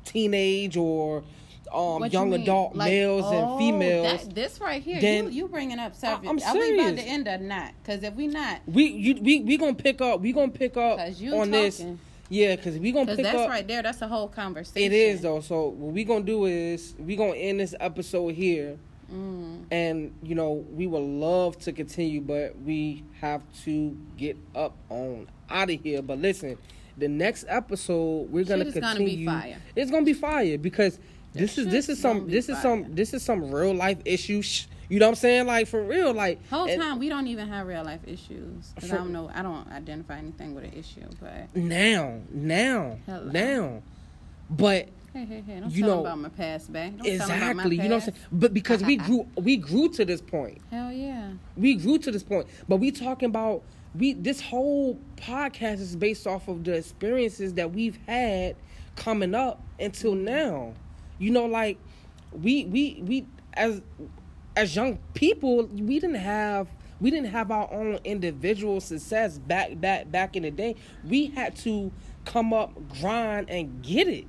teenage or um What young mean? adult Like, males oh, and females That, this right here, then- you you bringing up subject. I'm serious. Are we about to end or not? Because if we not, we you we we gonna pick up we gonna pick up you on this yeah because we gonna because pick that's up right there. That's a whole conversation. it is though so what we gonna do is we gonna end this episode here Mm. and you know we would love to continue but we have to get up on out of here but listen the next episode we're gonna gonna continue. be fire. It's gonna be fire because this is this is some this is some this is some real life issues. You know what I'm saying? Like for real, like Whole and time we don't even have real life issues. 'Cause For- I don't know. I don't identify anything with an issue. But now, now, Hello. now. But hey, hey, hey! Don't You know- about my past, babe. Don't tell 'em about my exactly, you know what I'm saying? But because we [LAUGHS] grew we grew to this point. Hell yeah. we grew to this point but we talking about we this whole podcast is based off of the experiences that we've had coming up until now you know like we we we as as young people we didn't have we didn't have our own individual success back back back in the day. We had to come up grind and get it.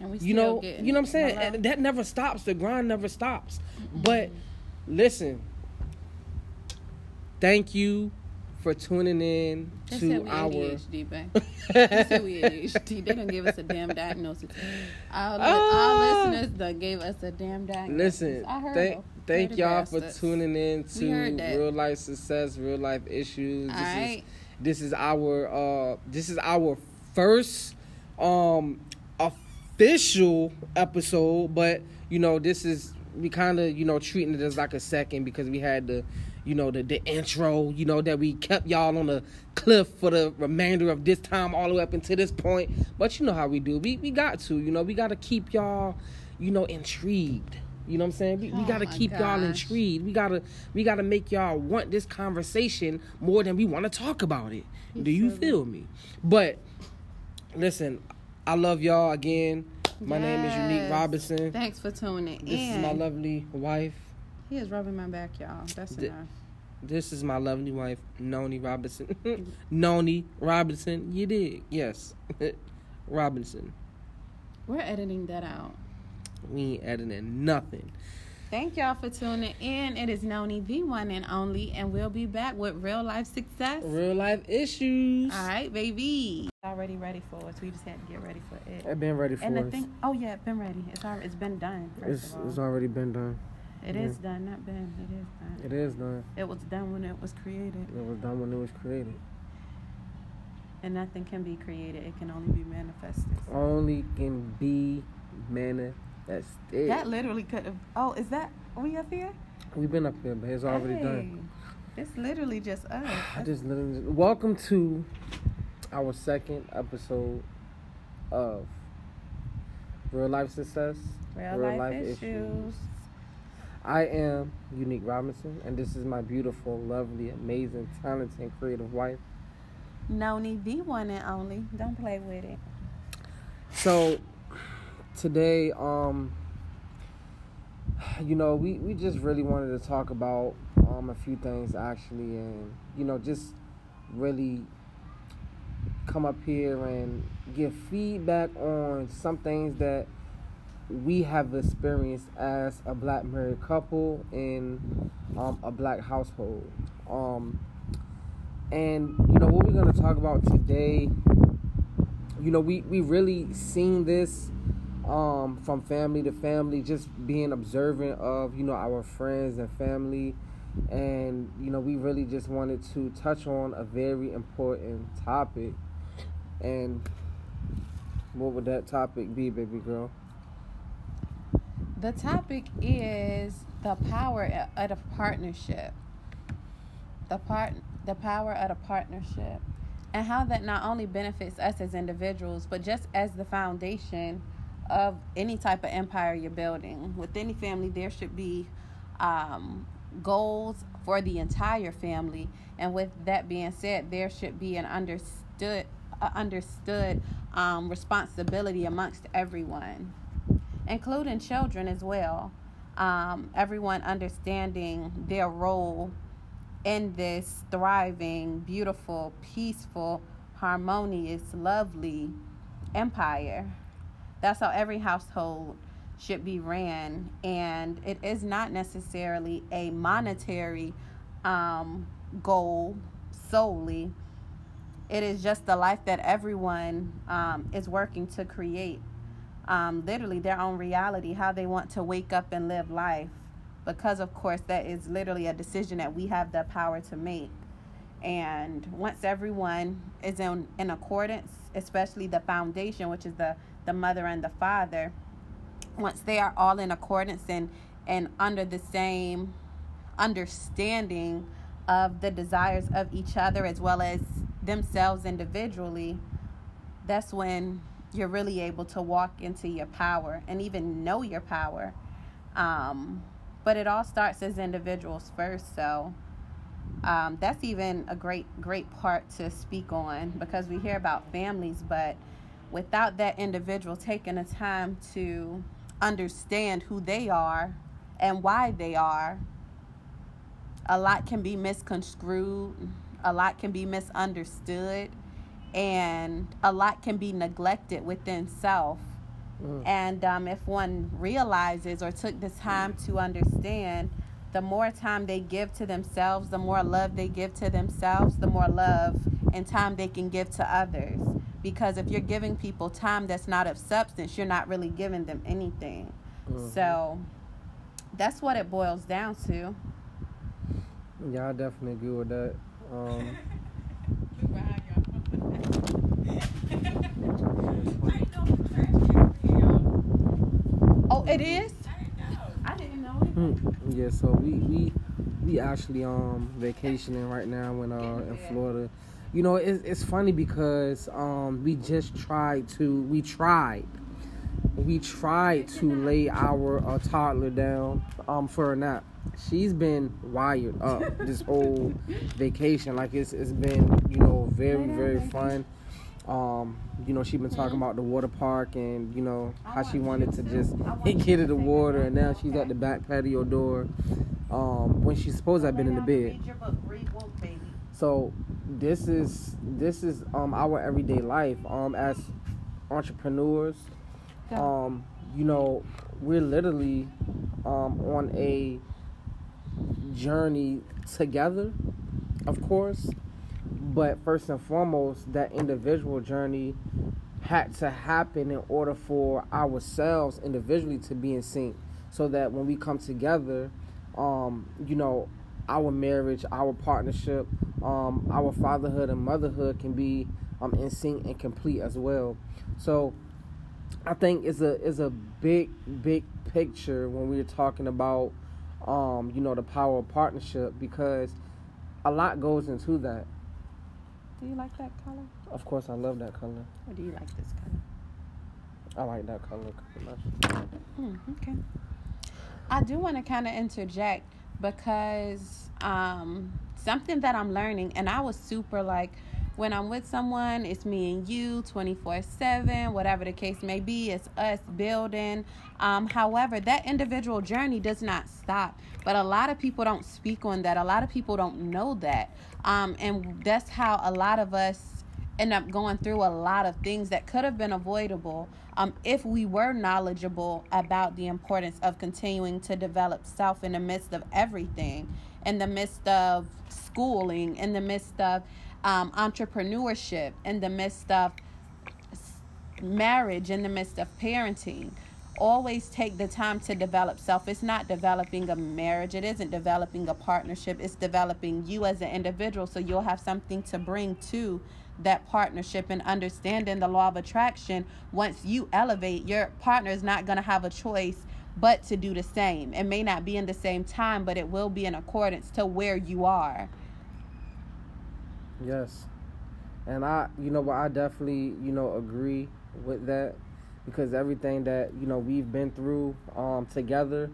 And we you know you know what i'm saying? and that never stops. The grind never stops. But listen. Thank you for tuning in to we our ADHD, babe. they said we ADHD. [LAUGHS] They done give us a damn diagnosis. Our, Ah. our listeners done gave us a damn diagnosis. listen I heard thank thank y'all for tuning in to real life success real life issues this is this is our uh this is our first um official episode but you know this is we kind of you know treating it as like a second because we had the you know the the intro you know that we kept y'all on the cliff for the remainder of this time all the way up until this point but you know how we do we we got to you know we got to keep y'all you know intrigued you know what I'm saying? We, we Oh gotta my keep y'all intrigued. We gotta we gotta make y'all want this conversation more than we want to talk about it. Do you feel me? But listen, I love y'all again. My name is Unique Robinson. Thanks for tuning This in. This is my lovely wife. He is rubbing my back, y'all. That's Th- enough. This is my lovely wife, Noni Robinson. [LAUGHS] Noni Robinson. You did, yes, [LAUGHS] Robinson. We're editing that out. We ain't editing nothing. Thank y'all for tuning in. It is Noni, the one and only, and we'll be back with real life success. Real life issues. All right, baby. Already ready for us. We just had to get ready for it. I've been ready for And the us. thing, oh yeah, been ready. It's already, it's been done. It's, it's already been done. It is done, not been. It is done. It is done. It was done when it was created, It was done when it was created. and nothing can be created. It can only be manifested. Only can be manifested. That literally could have. Oh, is that we up here? We've been up here, but it's already done. Hey, It's literally just us. [SIGHS] I just literally. Welcome to our second episode of Real Life Success. real, life, issues. I am Unique Robinson, and this is my beautiful, lovely, amazing, talented, and creative wife. Noni, the one and only. Don't play with it. So today, um, you know, we, we just really wanted to talk about um a few things actually, and you know, just really come up here and give feedback on some things that we have experienced as a black married couple in um, a black household. Um, and you know what we're gonna talk about today you know we we really seen this um from family to family just being observant of you know our friends and family. And you know we really just wanted to touch on a very important topic. And what would that topic be baby girl The topic is the power of a partnership. The part, the power of a partnership, and how that not only benefits us as individuals, but just as the foundation of any type of empire you're building. With any family, there should be um, goals for the entire family, and with that being said, there should be an understood, uh, understood um, responsibility amongst everyone including children as well. Um, everyone understanding their role in this thriving, beautiful, peaceful, harmonious, lovely empire. That's how every household should be ran. And it is not necessarily a monetary um, goal solely, it is just the life that everyone um, is working to create um, literally their own reality, how they want to wake up and live life. Because, of course, that is literally a decision that we have the power to make. And once everyone is in, in accordance, especially the foundation, which is the, the mother and the father, once they are all in accordance and, and under the same understanding of the desires of each other as well as themselves individually, that's when you're really able to walk into your power and even know your power. Um, but it all starts as individuals first, so um, that's even a great, great part to speak on because we hear about families, but without that individual taking the time to understand who they are and why they are, a lot can be misconstrued, a lot can be misunderstood, and a lot can be neglected within self. Mm. And um, if one realizes or took the time to understand, the more time they give to themselves, the more love they give to themselves, the more love and time they can give to others. Because if you're giving people time that's not of substance, you're not really giving them anything. Mm-hmm. So that's what it boils down to. Yeah, I definitely agree with that. Um, [LAUGHS] oh, it is. I didn't know. Hmm. Yeah, so we we we actually um vacationing right now in uh in Florida. You know, it's it's funny because um we just tried to we tried we tried to lay our uh, toddler down um for a nap she's been wired up this whole vacation. Like it's it's been you know very very fun. Um, you know she's been talking about the water park and you know how she wanted to just get in the water, and now she's at the back patio door. Um, when she's supposed to have been in the bed. So this is this is um our everyday life um as entrepreneurs. Um, you know we're literally um on a journey together, of course. But first and foremost, that individual journey had to happen in order for ourselves individually to be in sync. So that when we come together, um, you know, our marriage, our partnership, um, our fatherhood and motherhood can be um, in sync and complete as well. So I think it's a it's a big big picture when we're talking about um, you know, the power of partnership because a lot goes into that. Do you like that color? Of course, I love that color. Or do you like this color? I like that color. Mm, okay. I do want to kind of interject because um, something that I'm learning, and I was super like, when I'm with someone, it's me and you 24 7, whatever the case may be, it's us building. Um, however, that individual journey does not stop. But a lot of people don't speak on that. A lot of people don't know that. Um, and that's how a lot of us end up going through a lot of things that could have been avoidable um, if we were knowledgeable about the importance of continuing to develop self in the midst of everything, in the midst of schooling, in the midst of um, entrepreneurship, in the midst of marriage, in the midst of parenting. Always take the time to develop self. It's not developing a marriage, it isn't developing a partnership, it's developing you as an individual so you'll have something to bring to that partnership and understanding the law of attraction. Once you elevate, your partner is not going to have a choice but to do the same. It may not be in the same time, but it will be in accordance to where you are. Yes. And I, you know, but I definitely, you know, agree with that because everything that, you know, we've been through um, together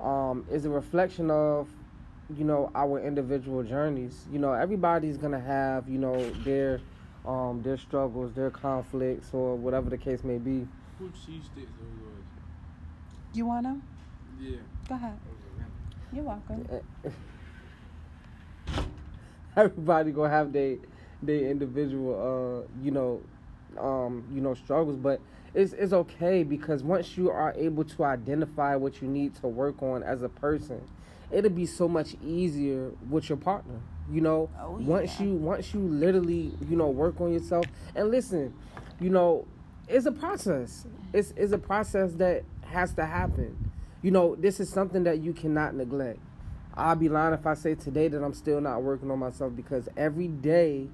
um, is a reflection of, you know, our individual journeys. You know, everybody's going to have, you know, their um, their struggles, their conflicts, or whatever the case may be. You want them? Yeah. Go ahead. You're welcome. [LAUGHS] [LAUGHS] everybody gonna have their their individual uh you know um you know struggles but it's it's okay because once you are able to identify what you need to work on as a person it'll be so much easier with your partner you know? Oh, yeah. once you once you literally you know work on yourself and listen you know it's a process. It's it's a process that has to happen. You know this is something that you cannot neglect I'll be lying if I say today that I'm still not working on myself because every day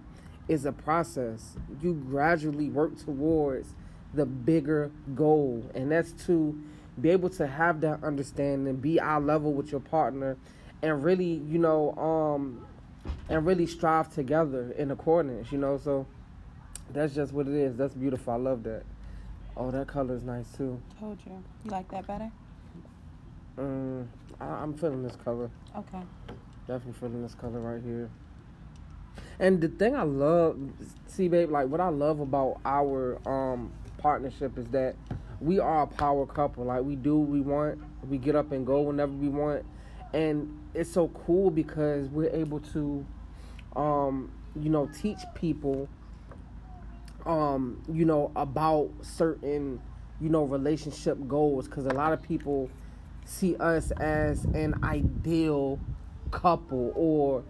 is a process. You gradually work towards the bigger goal, and that's to be able to have that understanding, be eye level with your partner, and really, you know, um, and really strive together in accordance, you know. So that's just what it is. That's beautiful. I love that. Oh, that color is nice too. Told you. You like that better? Mm, I, I'm feeling this color. Okay. Definitely feeling this color right here. And the thing I love, see, babe, like what I love about our um partnership is that we are a power couple. Like we do what we want. We get up and go whenever we want. And it's so cool because we're able to um, you know, teach people um, you know, about certain, you know, relationship goals cuz a lot of people see us as an ideal couple or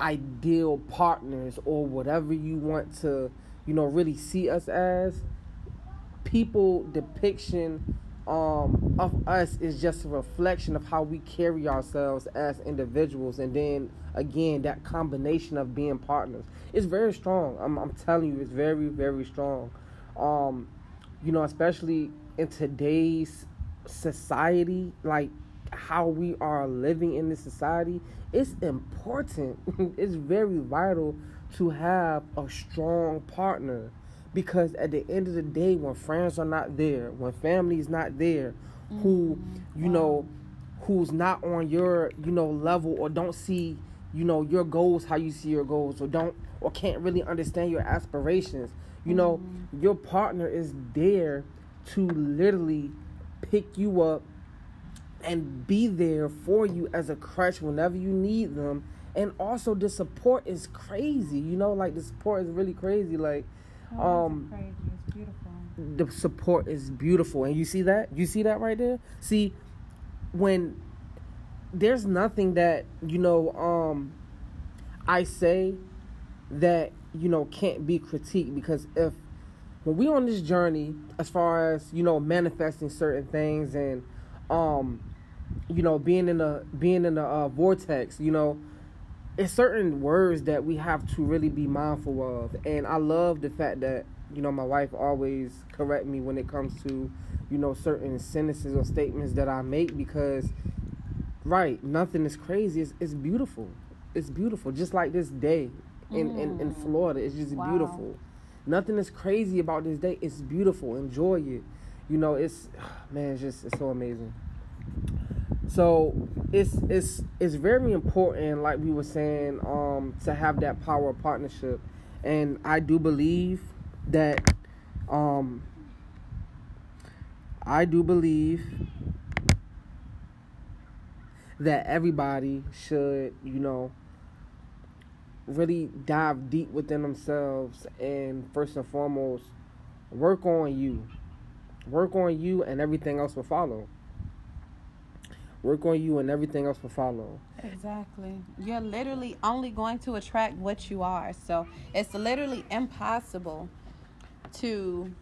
ideal partners or whatever you want to, you know, really see us as. People depiction um, of us is just a reflection of how we carry ourselves as individuals. And then again that combination of being partners is very strong. I'm, I'm telling you it's very very strong. Um, you know especially in today's society like how we are living in this society it's important [LAUGHS] it's very vital to have a strong partner because at the end of the day when friends are not there when family is not there mm-hmm. who you wow. know who's not on your you know level or don't see you know your goals how you see your goals or don't or can't really understand your aspirations you mm-hmm. know your partner is there to literally pick you up and be there for you as a crutch whenever you need them and also the support is crazy you know like the support is really crazy like Oh, um, crazy. It's beautiful. The support is beautiful, and you see that? You see that right there? See, when there's nothing that you know, um, I say that you know can't be critiqued because if when we on this journey as far as you know manifesting certain things and um you know being in a being in a uh, vortex you know it's certain words that we have to really be mindful of and i love the fact that you know my wife always correct me when it comes to you know certain sentences or statements that i make because right nothing is crazy it's, it's beautiful it's beautiful just like this day in, mm. in, in mm. florida it's just wow. beautiful nothing is crazy about this day. It's beautiful. Enjoy it. You know it's [SIGHS] man it's just it's so amazing. So it's it's it's very important, like we were saying, um, to have that power of partnership, and I do believe that, um, I do believe that everybody should, you know, really dive deep within themselves and first and foremost work on you. Work on you and everything else will follow. Work on you and everything else will follow. Exactly. You're literally only going to attract what you are. So it's literally impossible to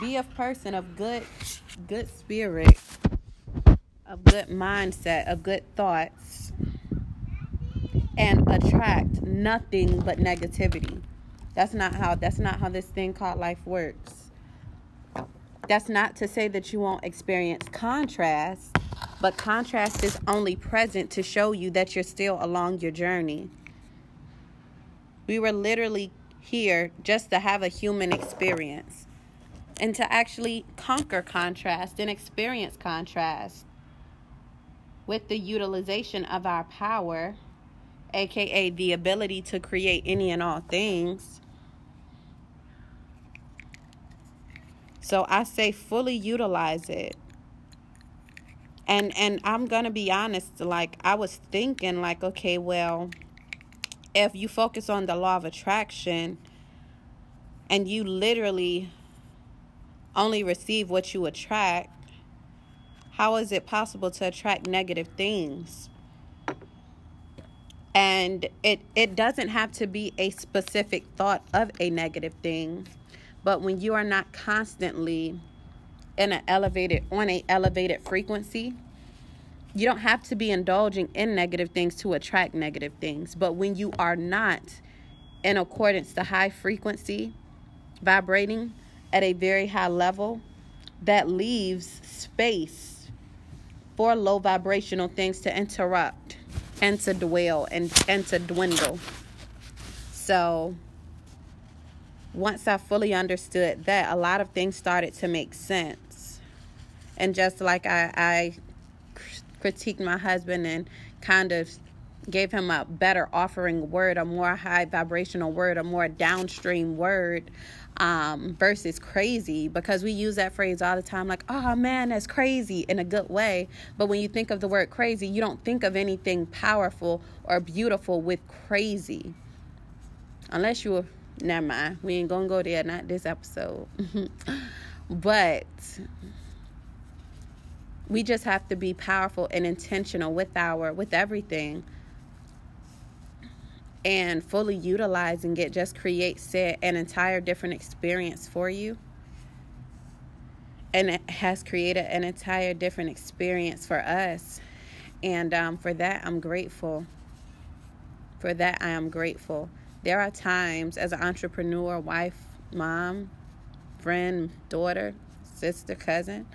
be a person of good good spirit of good mindset of good thoughts and attract nothing but negativity that's not how that's not how this thing called life works that's not to say that you won't experience contrast but contrast is only present to show you that you're still along your journey. We were literally here just to have a human experience and to actually conquer contrast and experience contrast with the utilization of our power, aka the ability to create any and all things. So I say fully utilize it and and i'm gonna be honest like i was thinking like okay well if you focus on the law of attraction and you literally only receive what you attract how is it possible to attract negative things and it it doesn't have to be a specific thought of a negative thing but when you are not constantly in an elevated on a elevated frequency you don't have to be indulging in negative things to attract negative things. But when you are not in accordance to high frequency, vibrating at a very high level, that leaves space for low vibrational things to interrupt and to dwell and, and to dwindle. So once I fully understood that, a lot of things started to make sense. And just like I, I critiqued my husband and kind of gave him a better offering word, a more high vibrational word, a more downstream word um, versus crazy because we use that phrase all the time like, oh man, that's crazy in a good way. But when you think of the word crazy, you don't think of anything powerful or beautiful with crazy. Unless you're, never mind, we ain't gonna go there, not this episode. [LAUGHS] but we just have to be powerful and intentional with our with everything and fully utilizing it just creates set an entire different experience for you. And it has created an entire different experience for us. And um, for that i'm grateful. For that i am grateful. There are times as an entrepreneur wife mom friend daughter sister cousin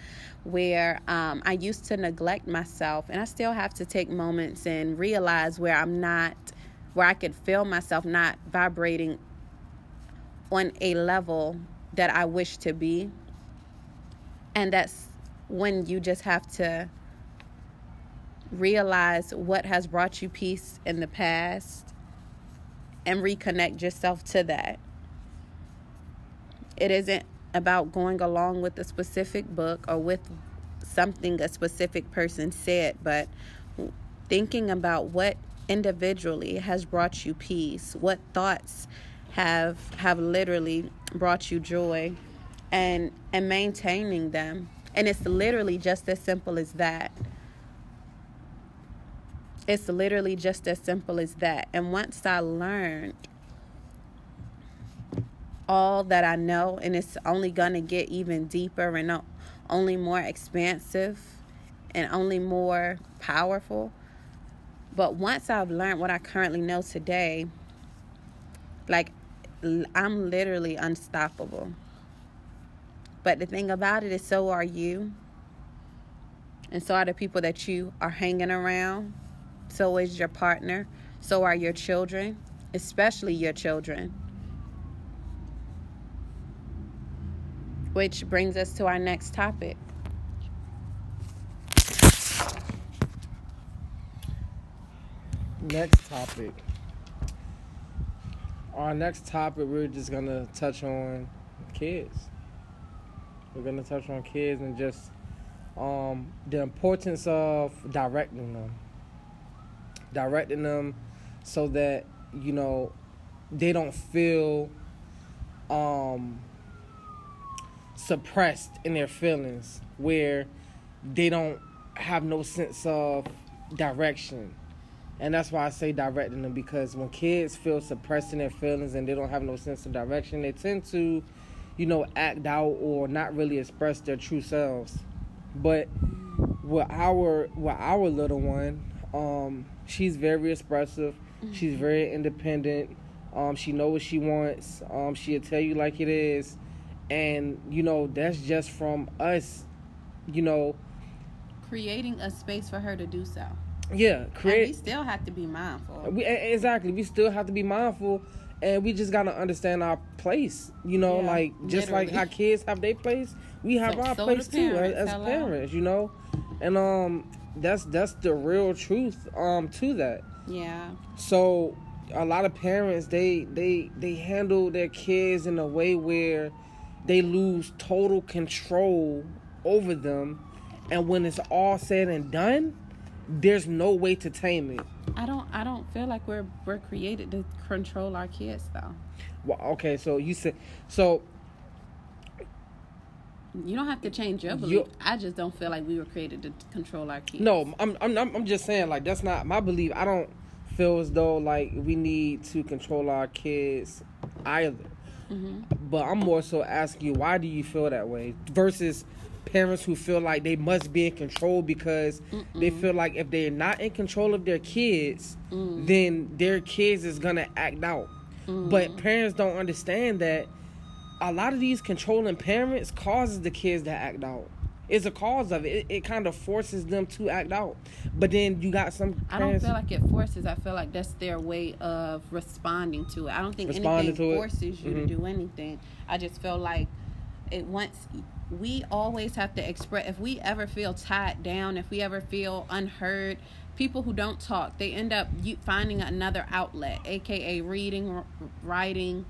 where um, I used to neglect myself, and I still have to take moments and realize where I'm not, where I could feel myself not vibrating on a level that I wish to be. And that's when you just have to realize what has brought you peace in the past and reconnect yourself to that. It isn't about going along with a specific book or with something a specific person said, but thinking about what individually has brought you peace, what thoughts have have literally brought you joy and and maintaining them. And it's literally just as simple as that. It's literally just as simple as that. And once I learned all that I know, and it's only going to get even deeper and only more expansive and only more powerful. But once I've learned what I currently know today, like I'm literally unstoppable. But the thing about it is, so are you. And so are the people that you are hanging around. So is your partner. So are your children, especially your children. Which brings us to our next topic. Next topic. Our next topic, we're just to touch on kids. We're to touch on kids and just um, the importance of directing them. Directing them so that, you know, they don't feel um, suppressed in their feelings where they don't have no sense of direction. And that's why I say directing them because when kids feel suppressed in their feelings and they don't have no sense of direction, they tend to, you know, act out or not really express their true selves. But with our with our little one, um, she's very expressive. Mm-hmm. She's very independent. Um, she knows what she wants. Um, she'll tell you like it is and you know that's just from us you know creating a space for her to do so yeah create and we still have to be mindful. We exactly we still have to be mindful and we just gotta understand our place you know yeah, like just literally. like our kids have their place we have so, our so place too as, as parents you know? And um that's that's the real truth um to that. Yeah. So a lot of parents they they they handle their kids in a way where they lose total control over them and when it's all said and done there's no way to tame it i don't i don't feel like we're we're created to control our kids though well okay so you said so you don't have to change your belief. I just don't feel like we were created to control our kids. No, I'm, I'm I'm just saying like that's not my belief. I don't feel as though like we need to control our kids either. Mm-hmm. But I'm more so asking you, why do you feel that way? Versus parents who feel like they must be in control because Mm-mm. they feel like if they're not in control of their kids, Mm. then their kids is gonna act out. Mm. But parents don't understand that a lot of these controlling parents causes the kids to act out. It's a cause of it. It, it kind of forces them to act out. But then you got some I don't feel like it forces. I feel like that's their way of responding to it. I don't think anything to it. forces you Mhm. to do anything. I just feel like it once we always have to express if we ever feel tied down, if we ever feel unheard, people who don't talk, they end up finding another outlet, aka reading, writing,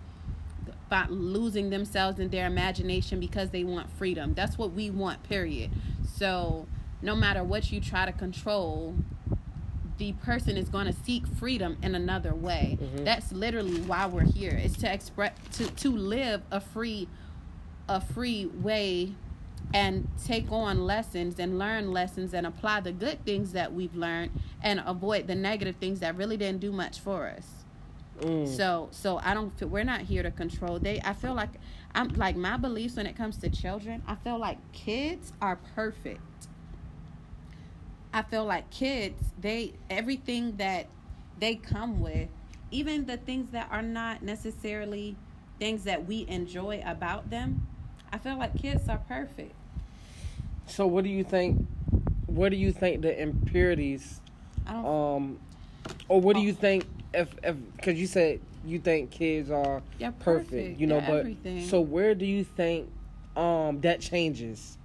losing themselves in their imagination because they want freedom. That's what we want, period. So, no matter what you try to control, the person is going to seek freedom in another way. Mhm. That's literally why we're here. Is to express to to live a free a free way and take on lessons and learn lessons and apply the good things that we've learned and avoid the negative things that really didn't do much for us. Mm. So so I don't feel we're not here to control. They I feel like I'm like my beliefs when it comes to children. I feel like kids are perfect. I feel like kids they everything that they come with, even the things that are not necessarily things that we enjoy about them. I feel like kids are perfect. So what do you think? What do you think the impurities? I don't Um, or what do you think if if because you said you think kids are they're perfect, perfect. you know, but everything. so where do you think um that changes?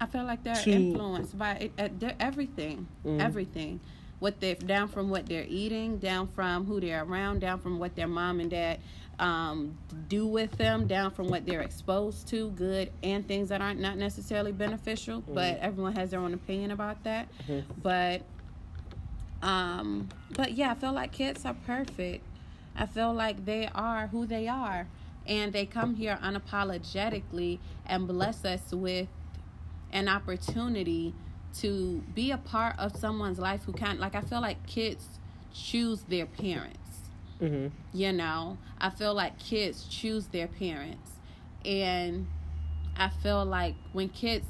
I feel like they're to- influenced by it, uh, they're everything, Mhm. everything. What they down from what they're eating, down from who they're around, down from what their mom and dad um, do with them, down from what they're exposed to, good and things that aren't not necessarily beneficial. But everyone has their own opinion about that. Mhm. But um, but yeah, I feel like kids are perfect. I feel like they are who they are, and they come here unapologetically and bless us with an opportunity to be a part of someone's life who kind like I feel like kids choose their parents. Mm-hmm. You know, I feel like kids choose their parents, and I feel like when kids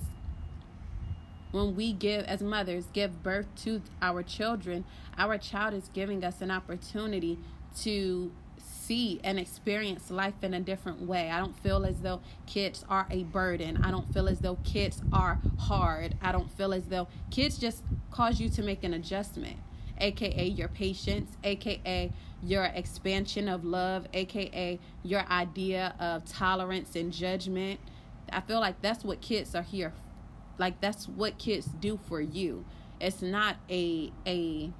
when we give as mothers give birth to our children our child is giving us an opportunity to see and experience life in a different way. I don't feel as though kids are a burden. I don't feel as though kids are hard. I don't feel as though kids just cause you to make an adjustment aka your patience aka your expansion of love aka your idea of tolerance and judgment. I feel like that's what kids are here like that's what kids do for you. It's not a a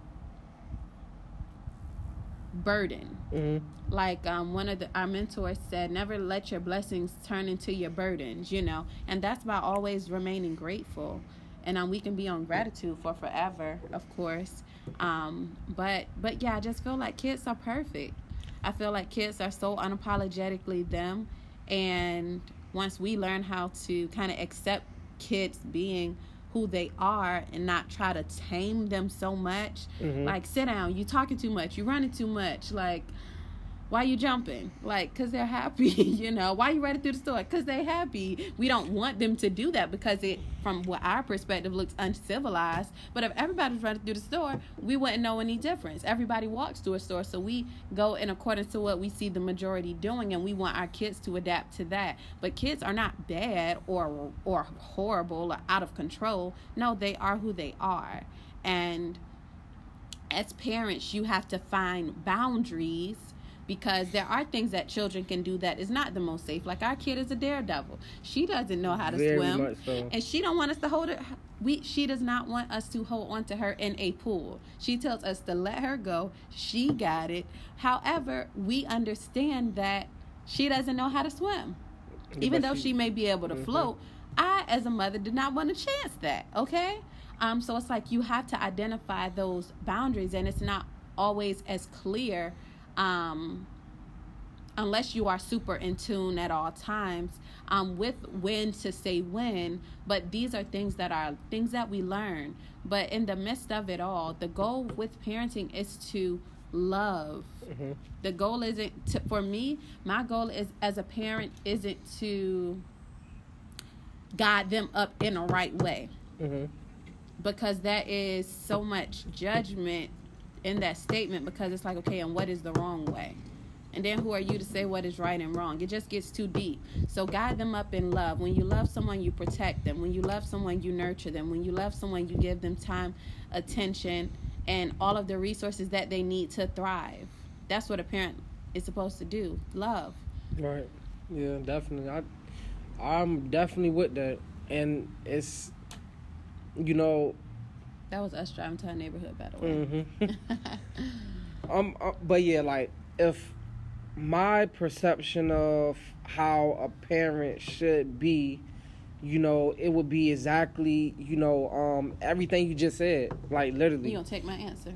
burden. Mm-hmm. like um, one of the our mentors said never let your blessings turn into your burdens you know? And that's by always remaining grateful. And um, we can be on gratitude for forever of course um, but but yeah i just feel like kids are perfect. I feel like kids are so unapologetically them. And once we learn how to kind of accept kids being who they are and not try to tame them so much Mhm. like sit down. You talking too much. You running too much. Like why you jumping? Like because they're happy [LAUGHS] you know? Why you running through the store? Because they happy. We don't want them to do that because it from what our perspective looks uncivilized. But if everybody's running through the store we wouldn't know any difference. Everybody walks through a store so we go in accordance to what we see the majority doing and we want our kids to adapt to that. But kids are not bad or or horrible or out of control. No they are who they are. And as parents you have to find boundaries because there are things that children can do that is not the most safe. Like our kid is a daredevil. She doesn't know how to Very swim so. and she don't want us to hold her we she does not want us to hold on to her in a pool. She tells us to let her go. She got it. However we understand that she doesn't know how to swim. Even though she- she may be able to Mhm. float i as a mother did not want to chance that okay? Um so it's like you have to identify those boundaries and it's not always as clear um unless you are super in tune at all times um, with when to say when but these are things that are things that we learn but in the midst of it all the goal with parenting is to love Mhm. the goal isn't to, for me my goal is as a parent isn't to guide them up in a right way Mhm. because that is so much judgment in that statement because it's like okay and what is the wrong way? And then who are you to say what is right and wrong? It just gets too deep. So guide them up in love. When you love someone you protect them. When you love someone you nurture them. When you love someone you give them time attention and all of the resources that they need to thrive. That's what a parent is supposed to do. Love. Right. Yeah, definitely. I I'm definitely with that. And it's you know, that was us driving to our neighborhood by the way hmm [LAUGHS] um uh, but yeah, like if my perception of how a parent should be, you know, it would be exactly, you know, um everything you just said. Like literally. you gonna take my answer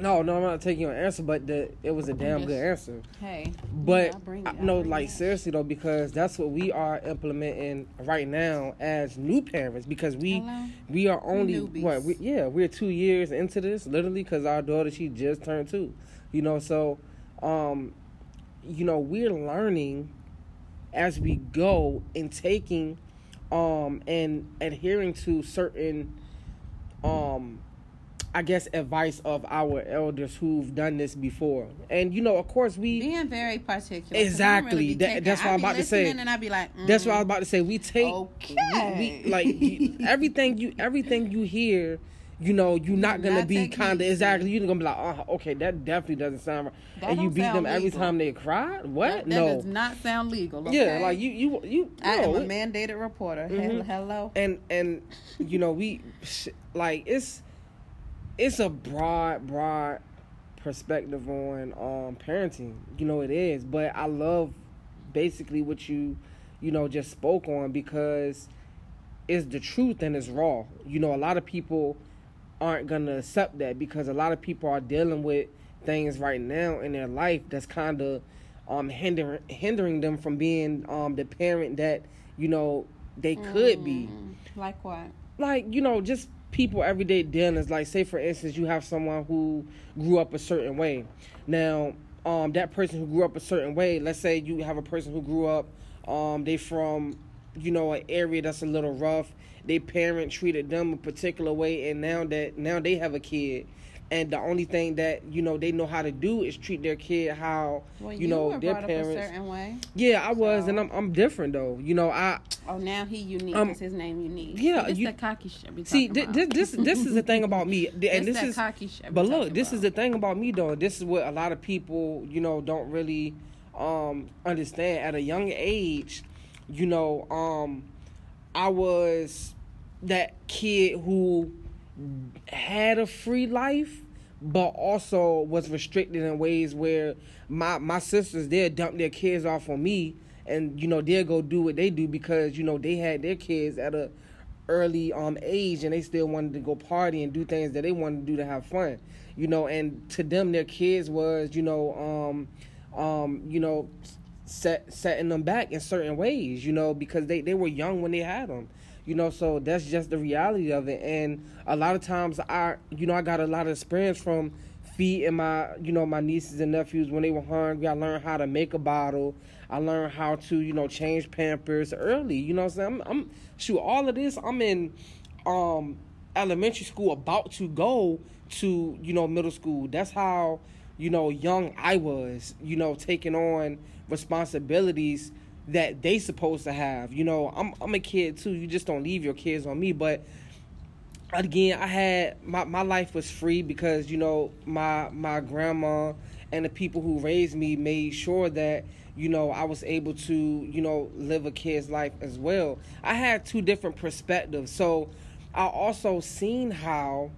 No, no, I'm not taking your answer, but the it was a damn good answer. hey But I- it, no, like it. seriously though, because that's what we are implementing right now as new parents. Because we Hello? we are only Newbies. what? We, yeah, we're two years into this, literally, because our daughter she just turned two. You know, so um, you know, we're learning as we go and taking um and adhering to certain um I guess advice of our elders who've done this before. And you know, of course we being very particular. Exactly. really That- that's what I'm about to say. And I'd be like, That's what I was mm, about to say. We take Okay. we, we, like [LAUGHS] everything you everything you hear, you know, you're not gonna not be kind of exactly. You're gonna be like, oh, okay, that definitely doesn't sound right. That and you beat them sound every time they cry. What? That, that no. does not sound legal. Yeah, like you, you, you. I am a mandated reporter. Mhm. Hello. and and you know we like it's it's a broad broad perspective on um parenting. You know it is but i love basically what you you know just spoke on because it's the truth and it's raw. You know a lot of people aren't gonna accept that because a lot of people are dealing with things right now in their life that's kind of um hindering hindering them from being um the parent that you know they could be. Mm, Like what? like you know just people everyday dealings. Like say for instance you have someone who grew up a certain way. Now um that person who grew up a certain way let's say you have a person who grew up um they from you know an area that's a little rough. Their parent treated them a particular way and now that now they have a kid and the only thing that you know they know how to do is treat their kid how Well, you, know were their parents up a certain way. yeah i was So- and I'm, I'm different though you know i Oh, now he unique. Um, his name unique. yeah, this you- the cocky shit. See this this this is the thing about me [LAUGHS] and This this is cocky shit. But look, this is the thing about me though. This is what a lot of people, you know, don't really um understand. At a young age, you know, um I was that kid who had a free life but also was restricted in ways where my my sisters they'd dump their kids off on me and you know they'll go do what they do because you know they had their kids at a early um age and they still wanted to go party and do things that they wanted to do to have fun you know and to them their kids was you know um um you know set setting them back in certain ways you know because they they were young when they had them you know so that's just the reality of it. And a lot of times i you know i got a lot of experience from feeding my you know my nieces and nephews when they were hungry. I learned how to make a bottle. I learned how to you know change pampers early you know i'm saying? I'm, I'm shoot all of this i'm in um elementary school about to go to you know middle school. That's how you know young i was you know taking on responsibilities that they supposed to have. You know i'm i'm a kid too. You just don't leave your kids on me. But again i had my, my life was free because you know my my grandma and the people who raised me made sure that you know i was able to you know live a kid's life as well. I had two different perspectives. So i also seen how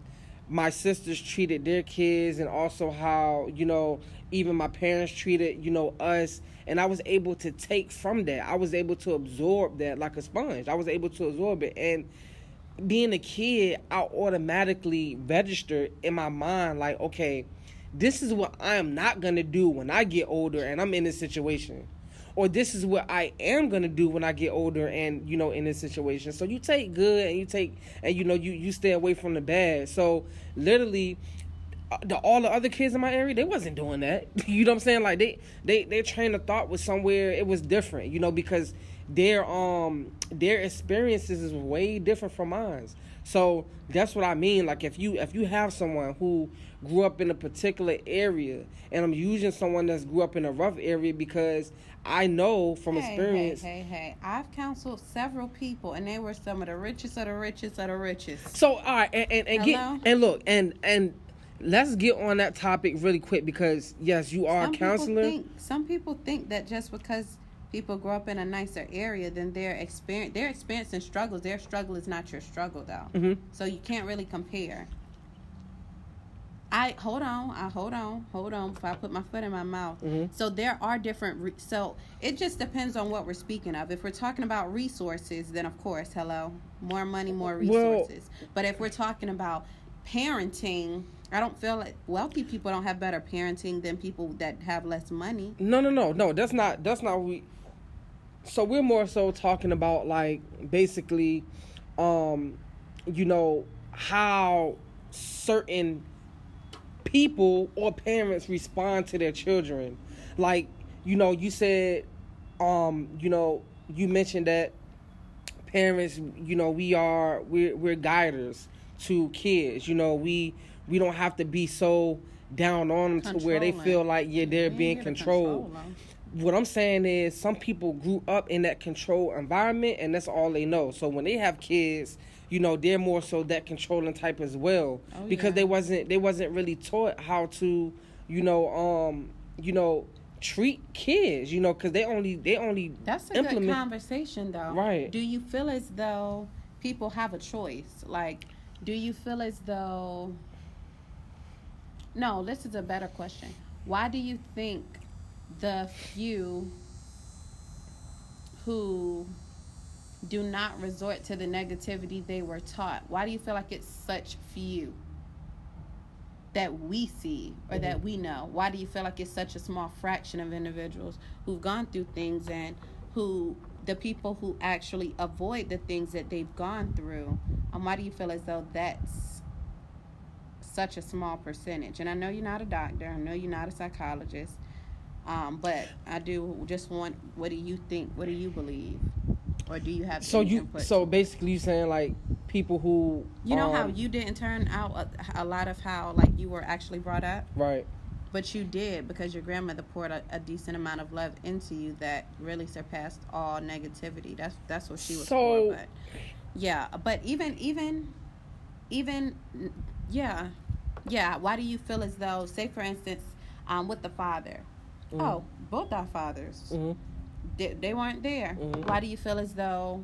my sisters treated their kids and also how you know even my parents treated you know us and i was able to take from that i was able to absorb that like a sponge i was able to absorb it and being a kid, I automatically registered in my mind like, okay, this is what I am not gonna do when I get older and I'm in this situation. Or this is what I am gonna do when I get older and you know in this situation. So you take good and you take and you know you you stay away from the bad. So literally the all the other kids in my area, they wasn't doing that. [LAUGHS] you know what I'm saying? Like they they their train of thought was somewhere it was different. You know because their um their experiences is way different from mine. So that's what I mean. Like if you if you have someone who grew up in a particular area, and I'm using someone that's grew up in a rough area because I know from hey, experience. Hey, hey, hey! I've counseled several people, and they were some of the richest of the richest of the richest. So all right, and and, and get and look and and let's get on that topic really quick because yes, you are some a counselor. People think, some people think that just because people grow up in a nicer area, then their experience, their experience and struggles, their struggle is not your struggle, though. Mhm. So you can't really compare. I hold on, I hold on, hold on before I put my foot in my mouth. Mhm. So there are different. Re- so it just depends on what we're speaking of. If we're talking about resources, then of course, hello, more money, more Well- resources. but if we're talking about parenting, I don't feel like wealthy people don't have better parenting than people that have less money. No, no, no, no. That's not. That's not. We. So we're more so talking about like basically, um, you know how certain people or parents respond to their children. Like you know, you said, um, you know, you mentioned that parents, you know, we are we're we're guiders to kids. You know, we we don't have to be so down on them to where they feel like yeah they're ain't being controlled. control. What I'm saying is some people grew up in that controlled environment and that's all they know. So when they have kids, you know, they're more so that controlling type as well Oh, because yeah. they wasn't they wasn't really taught how to, you know, um, you know, treat kids, you know, cuz they only they only That's a implement good conversation, though. Right. Do you feel as though people have a choice? Like, do you feel as though. No, this is a better question. Why do you think the few who do not resort to the negativity they were taught, why do you feel like it's such few? that we see or that mm-hmm. we know? Why do you feel like it's such a small fraction of individuals who've gone through things and who the people who actually avoid the things that they've gone through? Um, why do you feel as though that's such a small percentage? And I know you're not a doctor. I know you're not a psychologist. Um, but I do just want. What do you think? What do you believe? Or do you have so you input so basically you saying like people who You know how um, you didn't turn out a, a lot of how like you were actually brought up, right but you did because your grandmother poured a, a decent amount of love into you that really surpassed all negativity. That's that's what she was So- for. But yeah, but even even even yeah, yeah. Why do you feel as though, say for instance, um, with the father? Mhm. Oh, both our fathers hmm they, they weren't there. Mhm. Why do you feel as though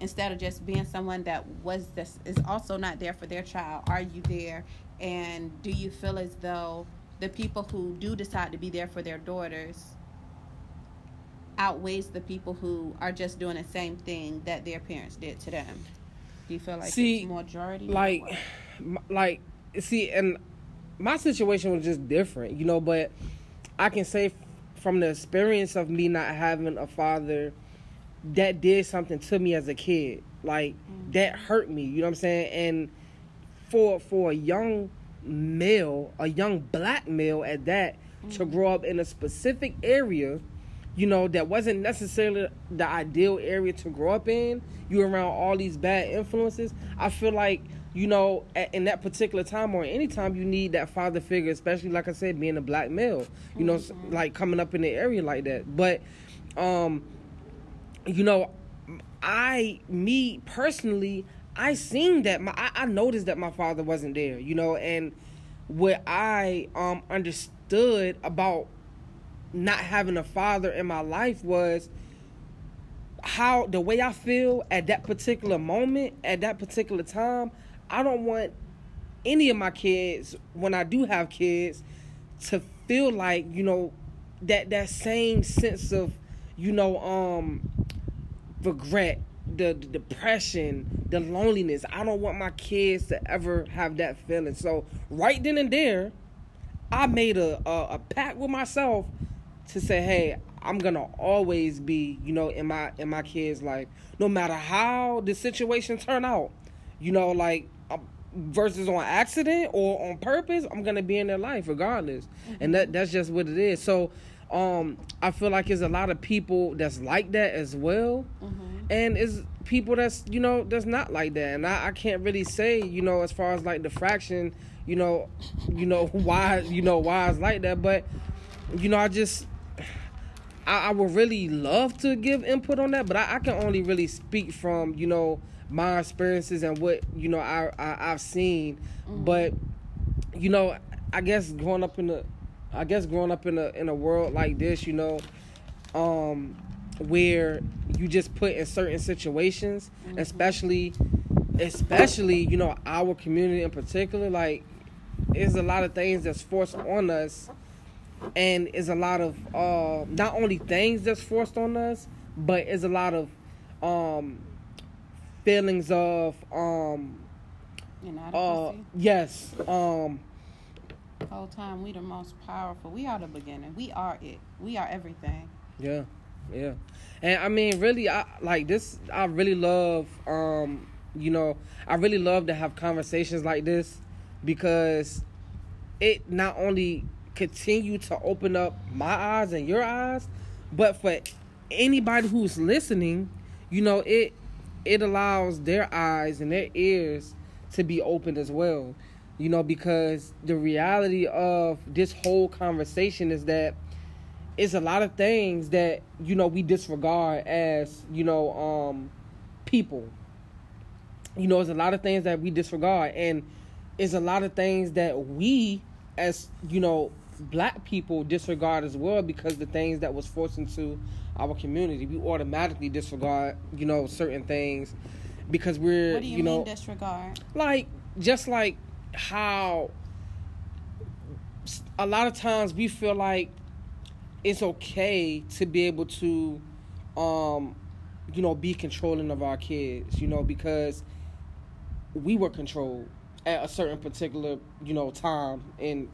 instead of just being someone that was this is also not there for their child, are you there? And do you feel as though the people who do decide to be there for their daughters outweighs the people who are just doing the same thing that their parents did to them? Do you feel like See, majority? like like see and my situation was just different you know but i can say from the experience of me not having a father that did something to me as a kid like mm. that hurt me you know what i'm saying and for for a young male a young black male at that to grow up in a specific area you know, that wasn't necessarily the ideal area to grow up in. You around all these bad influences. I feel like, you know, at, in that particular time or anytime you need that father figure, especially like I said, being a black male, you know, like coming up in the area like that. But, um, you know, I, me personally, I seen that my, I, I noticed that my father wasn't there, you know, and what I um understood about not having a father in my life was how the way I feel at that particular moment, at that particular time, I don't want any of my kids when I do have kids to feel like, you know, that that same sense of, you know, um regret, the, the depression, the loneliness. I don't want my kids to ever have that feeling. So right then and there, I made a, a, a pact with myself to say, hey, I'm gonna always be, you know, in my in my kids' life, no matter how the situation turn out. You know, like versus on accident or on purpose, I'm gonna be in their life regardless, and that that's just what it is. So, um, I feel like there's a lot of people that's like that as well, Mhm. And is people that's you know that's not like that, and I, I can't really say you know as far as like the fraction, you know, you know why you know why it's like that, but you know I just. I, I would really love to give input on that, but I, I can only really speak from you know my experiences and what you know I, I I've seen. But you know, I guess growing up in a, I guess growing up in a in a world like this, you know, um, where you just put in certain situations, especially, especially you know our community in particular, like, there's a lot of things that's forced on us and is a lot of uh not only things that's forced on us but is a lot of um feelings of um uh yes um whole time we the most powerful. We are the beginning. We are it. We are everything. yeah yeah. And i mean really i like this i really love um you know i really love to have conversations like this because it not only continue to open up my eyes and your eyes but for anybody who's listening you know it it allows their eyes and their ears to be opened as well. You know because the reality of this whole conversation is that it's a lot of things that you know we disregard as you know um people you know it's a lot of things that we disregard and it's a lot of things that we as you know black people disregard as well because the things that was forced into our community we automatically disregard you know certain things because we're What do you, you, know mean disregard? like just like how a lot of times we feel like it's okay to be able to um you know be controlling of our kids you know because we were controlled at a certain particular you know time in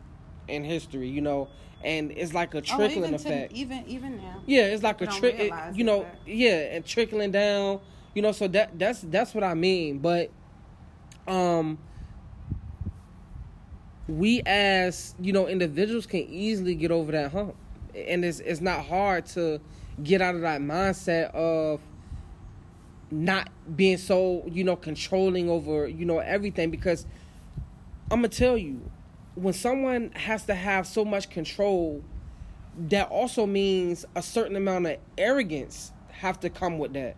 in history you know and it's like a Oh, trickling to- effect even even now. yeah, it's like a trick. You know, yeah, and trickling down. You know, so that that's that's what I mean. But, um, we as you know individuals can easily get over that hump, and it's it's not hard to get out of that mindset of not being so you know controlling over you know everything because I'm gonna tell you when someone has to have so much control that also means a certain amount of arrogance have to come with that.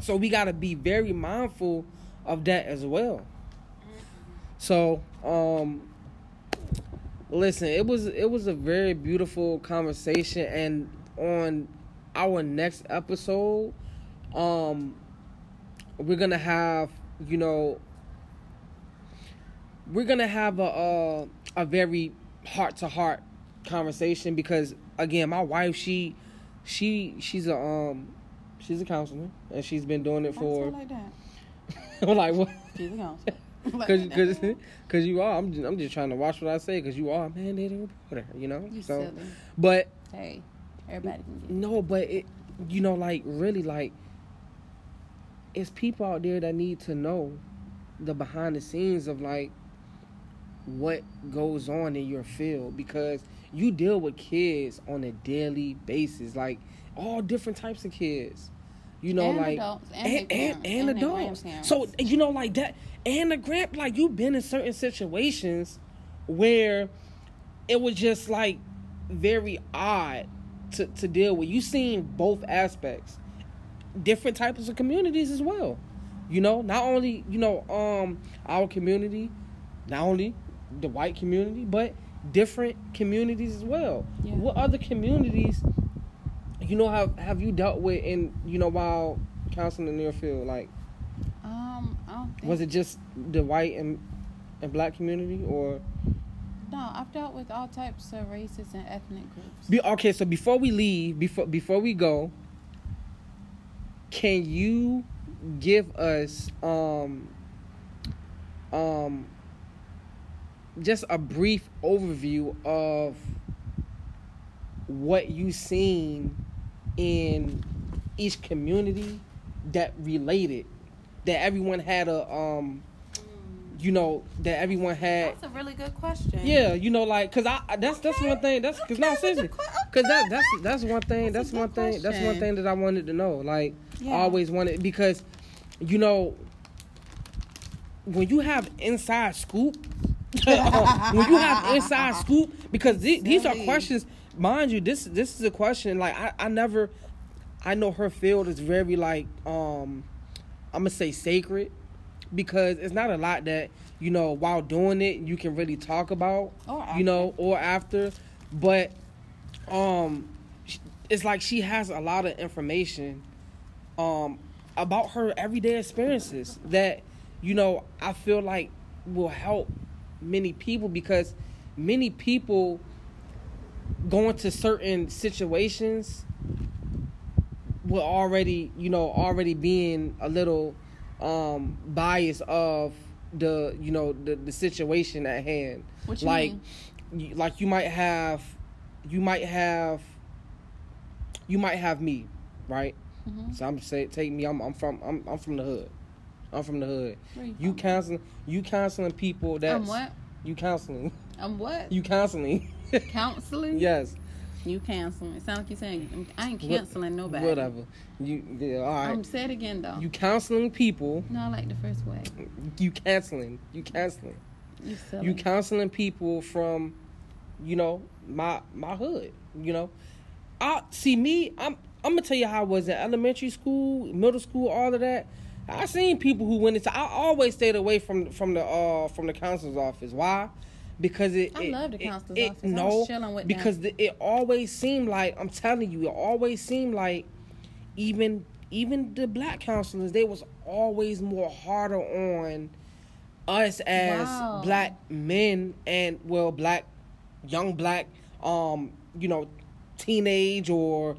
So we got to be very mindful of that as well. So, um listen, it was it was a very beautiful conversation and on our next episode um we're going to have, you know, we're going to have a a, a very heart to heart conversation because again my wife she she she's a um she's a counselor and she's been doing it for like that. [LAUGHS] Like what She's a counselor. [LAUGHS] Cause, cause, cause you are. I'm just, I'm just trying to watch what I say because you are a mandated reporter you know? You so silly. but Hey, everybody can no but it you know like really like it's people out there that need to know the behind the scenes of like what goes on in your field because you deal with kids on a daily basis like all different types of kids you know And like adults, and and, and and adults. so you know like that and the grand like you've been in certain situations where it was just like very odd to, to deal with. You seen both aspects. Different types of communities as well. You know not only you know um our community not only the white community but different communities as well. Yeah. what other communities you know have have you dealt with in you know while counseling in your field like Um, I don't think. was it just the white and and black community or No, I've dealt with all types of races and ethnic groups. Be, okay, so before we leave, before before we go, can you give us um um just a brief overview of what you've seen in each community that related that everyone had a um you know, that everyone had. That's a really good question. Yeah, you know, like, cause I that's that's one thing. That's cause no, Okay, seriously, with the que- cause that that's that's one thing. That's That's, one thing. That's one thing that I wanted to know. Like, Yeah. I always wanted because, you know, when you have inside scoop, [LAUGHS] when you have inside scoop, because the- these are questions. Mind you, this this is a question. Like, I I never, I know her field is very like um, I'm gonna say sacred, because it's not a lot that you know while doing it you can really talk about Or you know or after but um it's like she has a lot of information um about her everyday experiences that you know I feel like will help many people because many people go to certain situations will already you know already being a little um biased of the you know the, the situation at hand What you like mean? you, like you might have you might have you might have me right Mhm. so i'm say take me i'm, I'm from I'm, I'm from the hood i'm from the hood you you counseling you counseling people that I'm what? you counseling I'm what? you counseling [LAUGHS] [LAUGHS] Counseling? yes. You canceling. It sounds like you're saying I ain't What- canceling nobody. whatever. You yeah, all right. Um, say it again though. you counseling people. No, I like the first way. you canceling. You canceling. You you counseling people from you know my my hood you know. I see me i'm i'm gonna tell you how i was in elementary school middle school all of that. I seen people who went into i always stayed away from from the uh from the counselor's office. Why because it I it- love the counselor's it- office. No chilling with because the, it always seemed like i'm telling you it always seemed like even even the black counselors they was always more harder on us as Wow. black men and well black young black um you know teenage or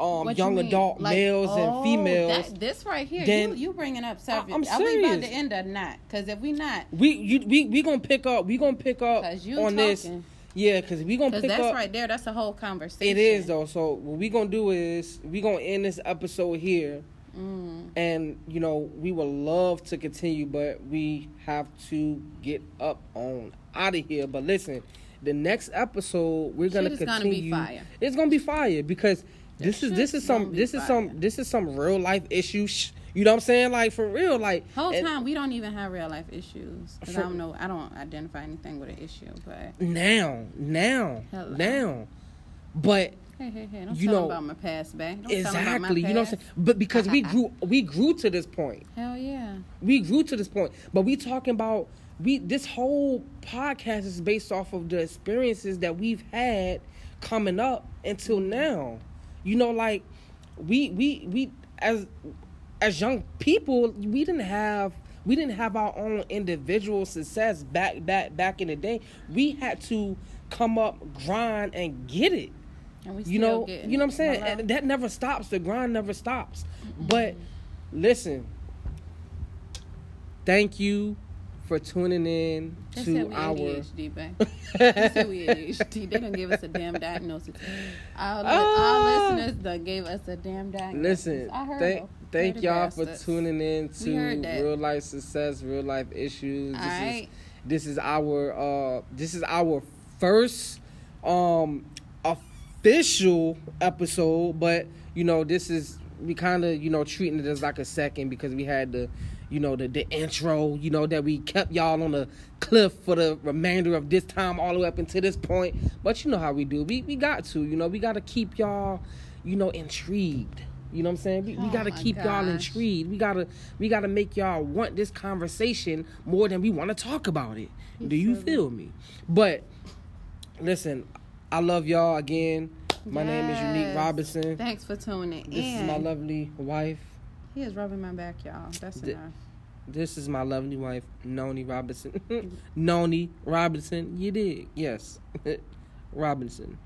um What young adult Like, males oh, and females That, this right here, then- you you bringing up service. I'm Are we about to end or not? Because if we not, we you we we gonna pick up we gonna pick up on this yeah because we gonna Because pick that's up right there. That's a whole conversation. it is though so what we gonna do is we gonna end this episode here Mm. and you know we would love to continue but we have to get up on out of here but listen the next episode we're gonna Shit gonna continue fire. it's gonna be fire because this is this is some this is some this is some real life issues you know what i'm saying like for real like Whole and time we don't even have real life issues. Because For- I don't know. I don't identify anything with an issue. But now now Hello. now but hey, hey, hey, don't You know- about my past, babe. Don't tell 'em about my exactly you know what i'm saying but because we [LAUGHS] grew we grew to this point Hell yeah. we grew to this point but we talking about we this whole podcast is based off of the experiences that we've had coming up until now you know like we we we as as young people we didn't have we didn't have our own individual success back back back in the day. We had to come up grind and get it. And we you know you know what i'm saying? Hello? And that never stops. The grind never stops. But listen. Thank you for tuning in They to we our ADHD, babe. they said we ADHD. [LAUGHS] They done give us a damn diagnosis. Our, li- our listeners done gave us a damn diagnosis. listen I heard thank thank y'all for tuning in to real life success real life issues All this is this is our uh this is our first um official episode but you know this is we kind of you know treating it as like a second because we had the you know the the intro you know that we kept y'all on the cliff for the remainder of this time all the way up until this point but you know how we do we we got to you know we got to keep y'all you know intrigued you know what I'm saying? We, we Oh gotta keep y'all intrigued. We gotta we gotta make y'all want this conversation more than we want to talk about it. You Do you feel me? But listen, I love y'all again. My name is Unique Robinson. Thanks for tuning in. This is my lovely wife. He is rubbing my back, y'all. That's Th- enough. This is my lovely wife, Noni Robinson. [LAUGHS] Mm-hmm. Noni Robinson. You did, yes, [LAUGHS] Robinson.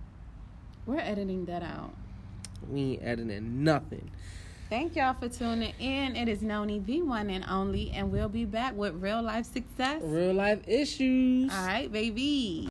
We're editing that out. We ain't editing nothing. Thank y'all for tuning in. It is Noni, the one and only, and we'll be back with real life success. Real life issues. All right, baby.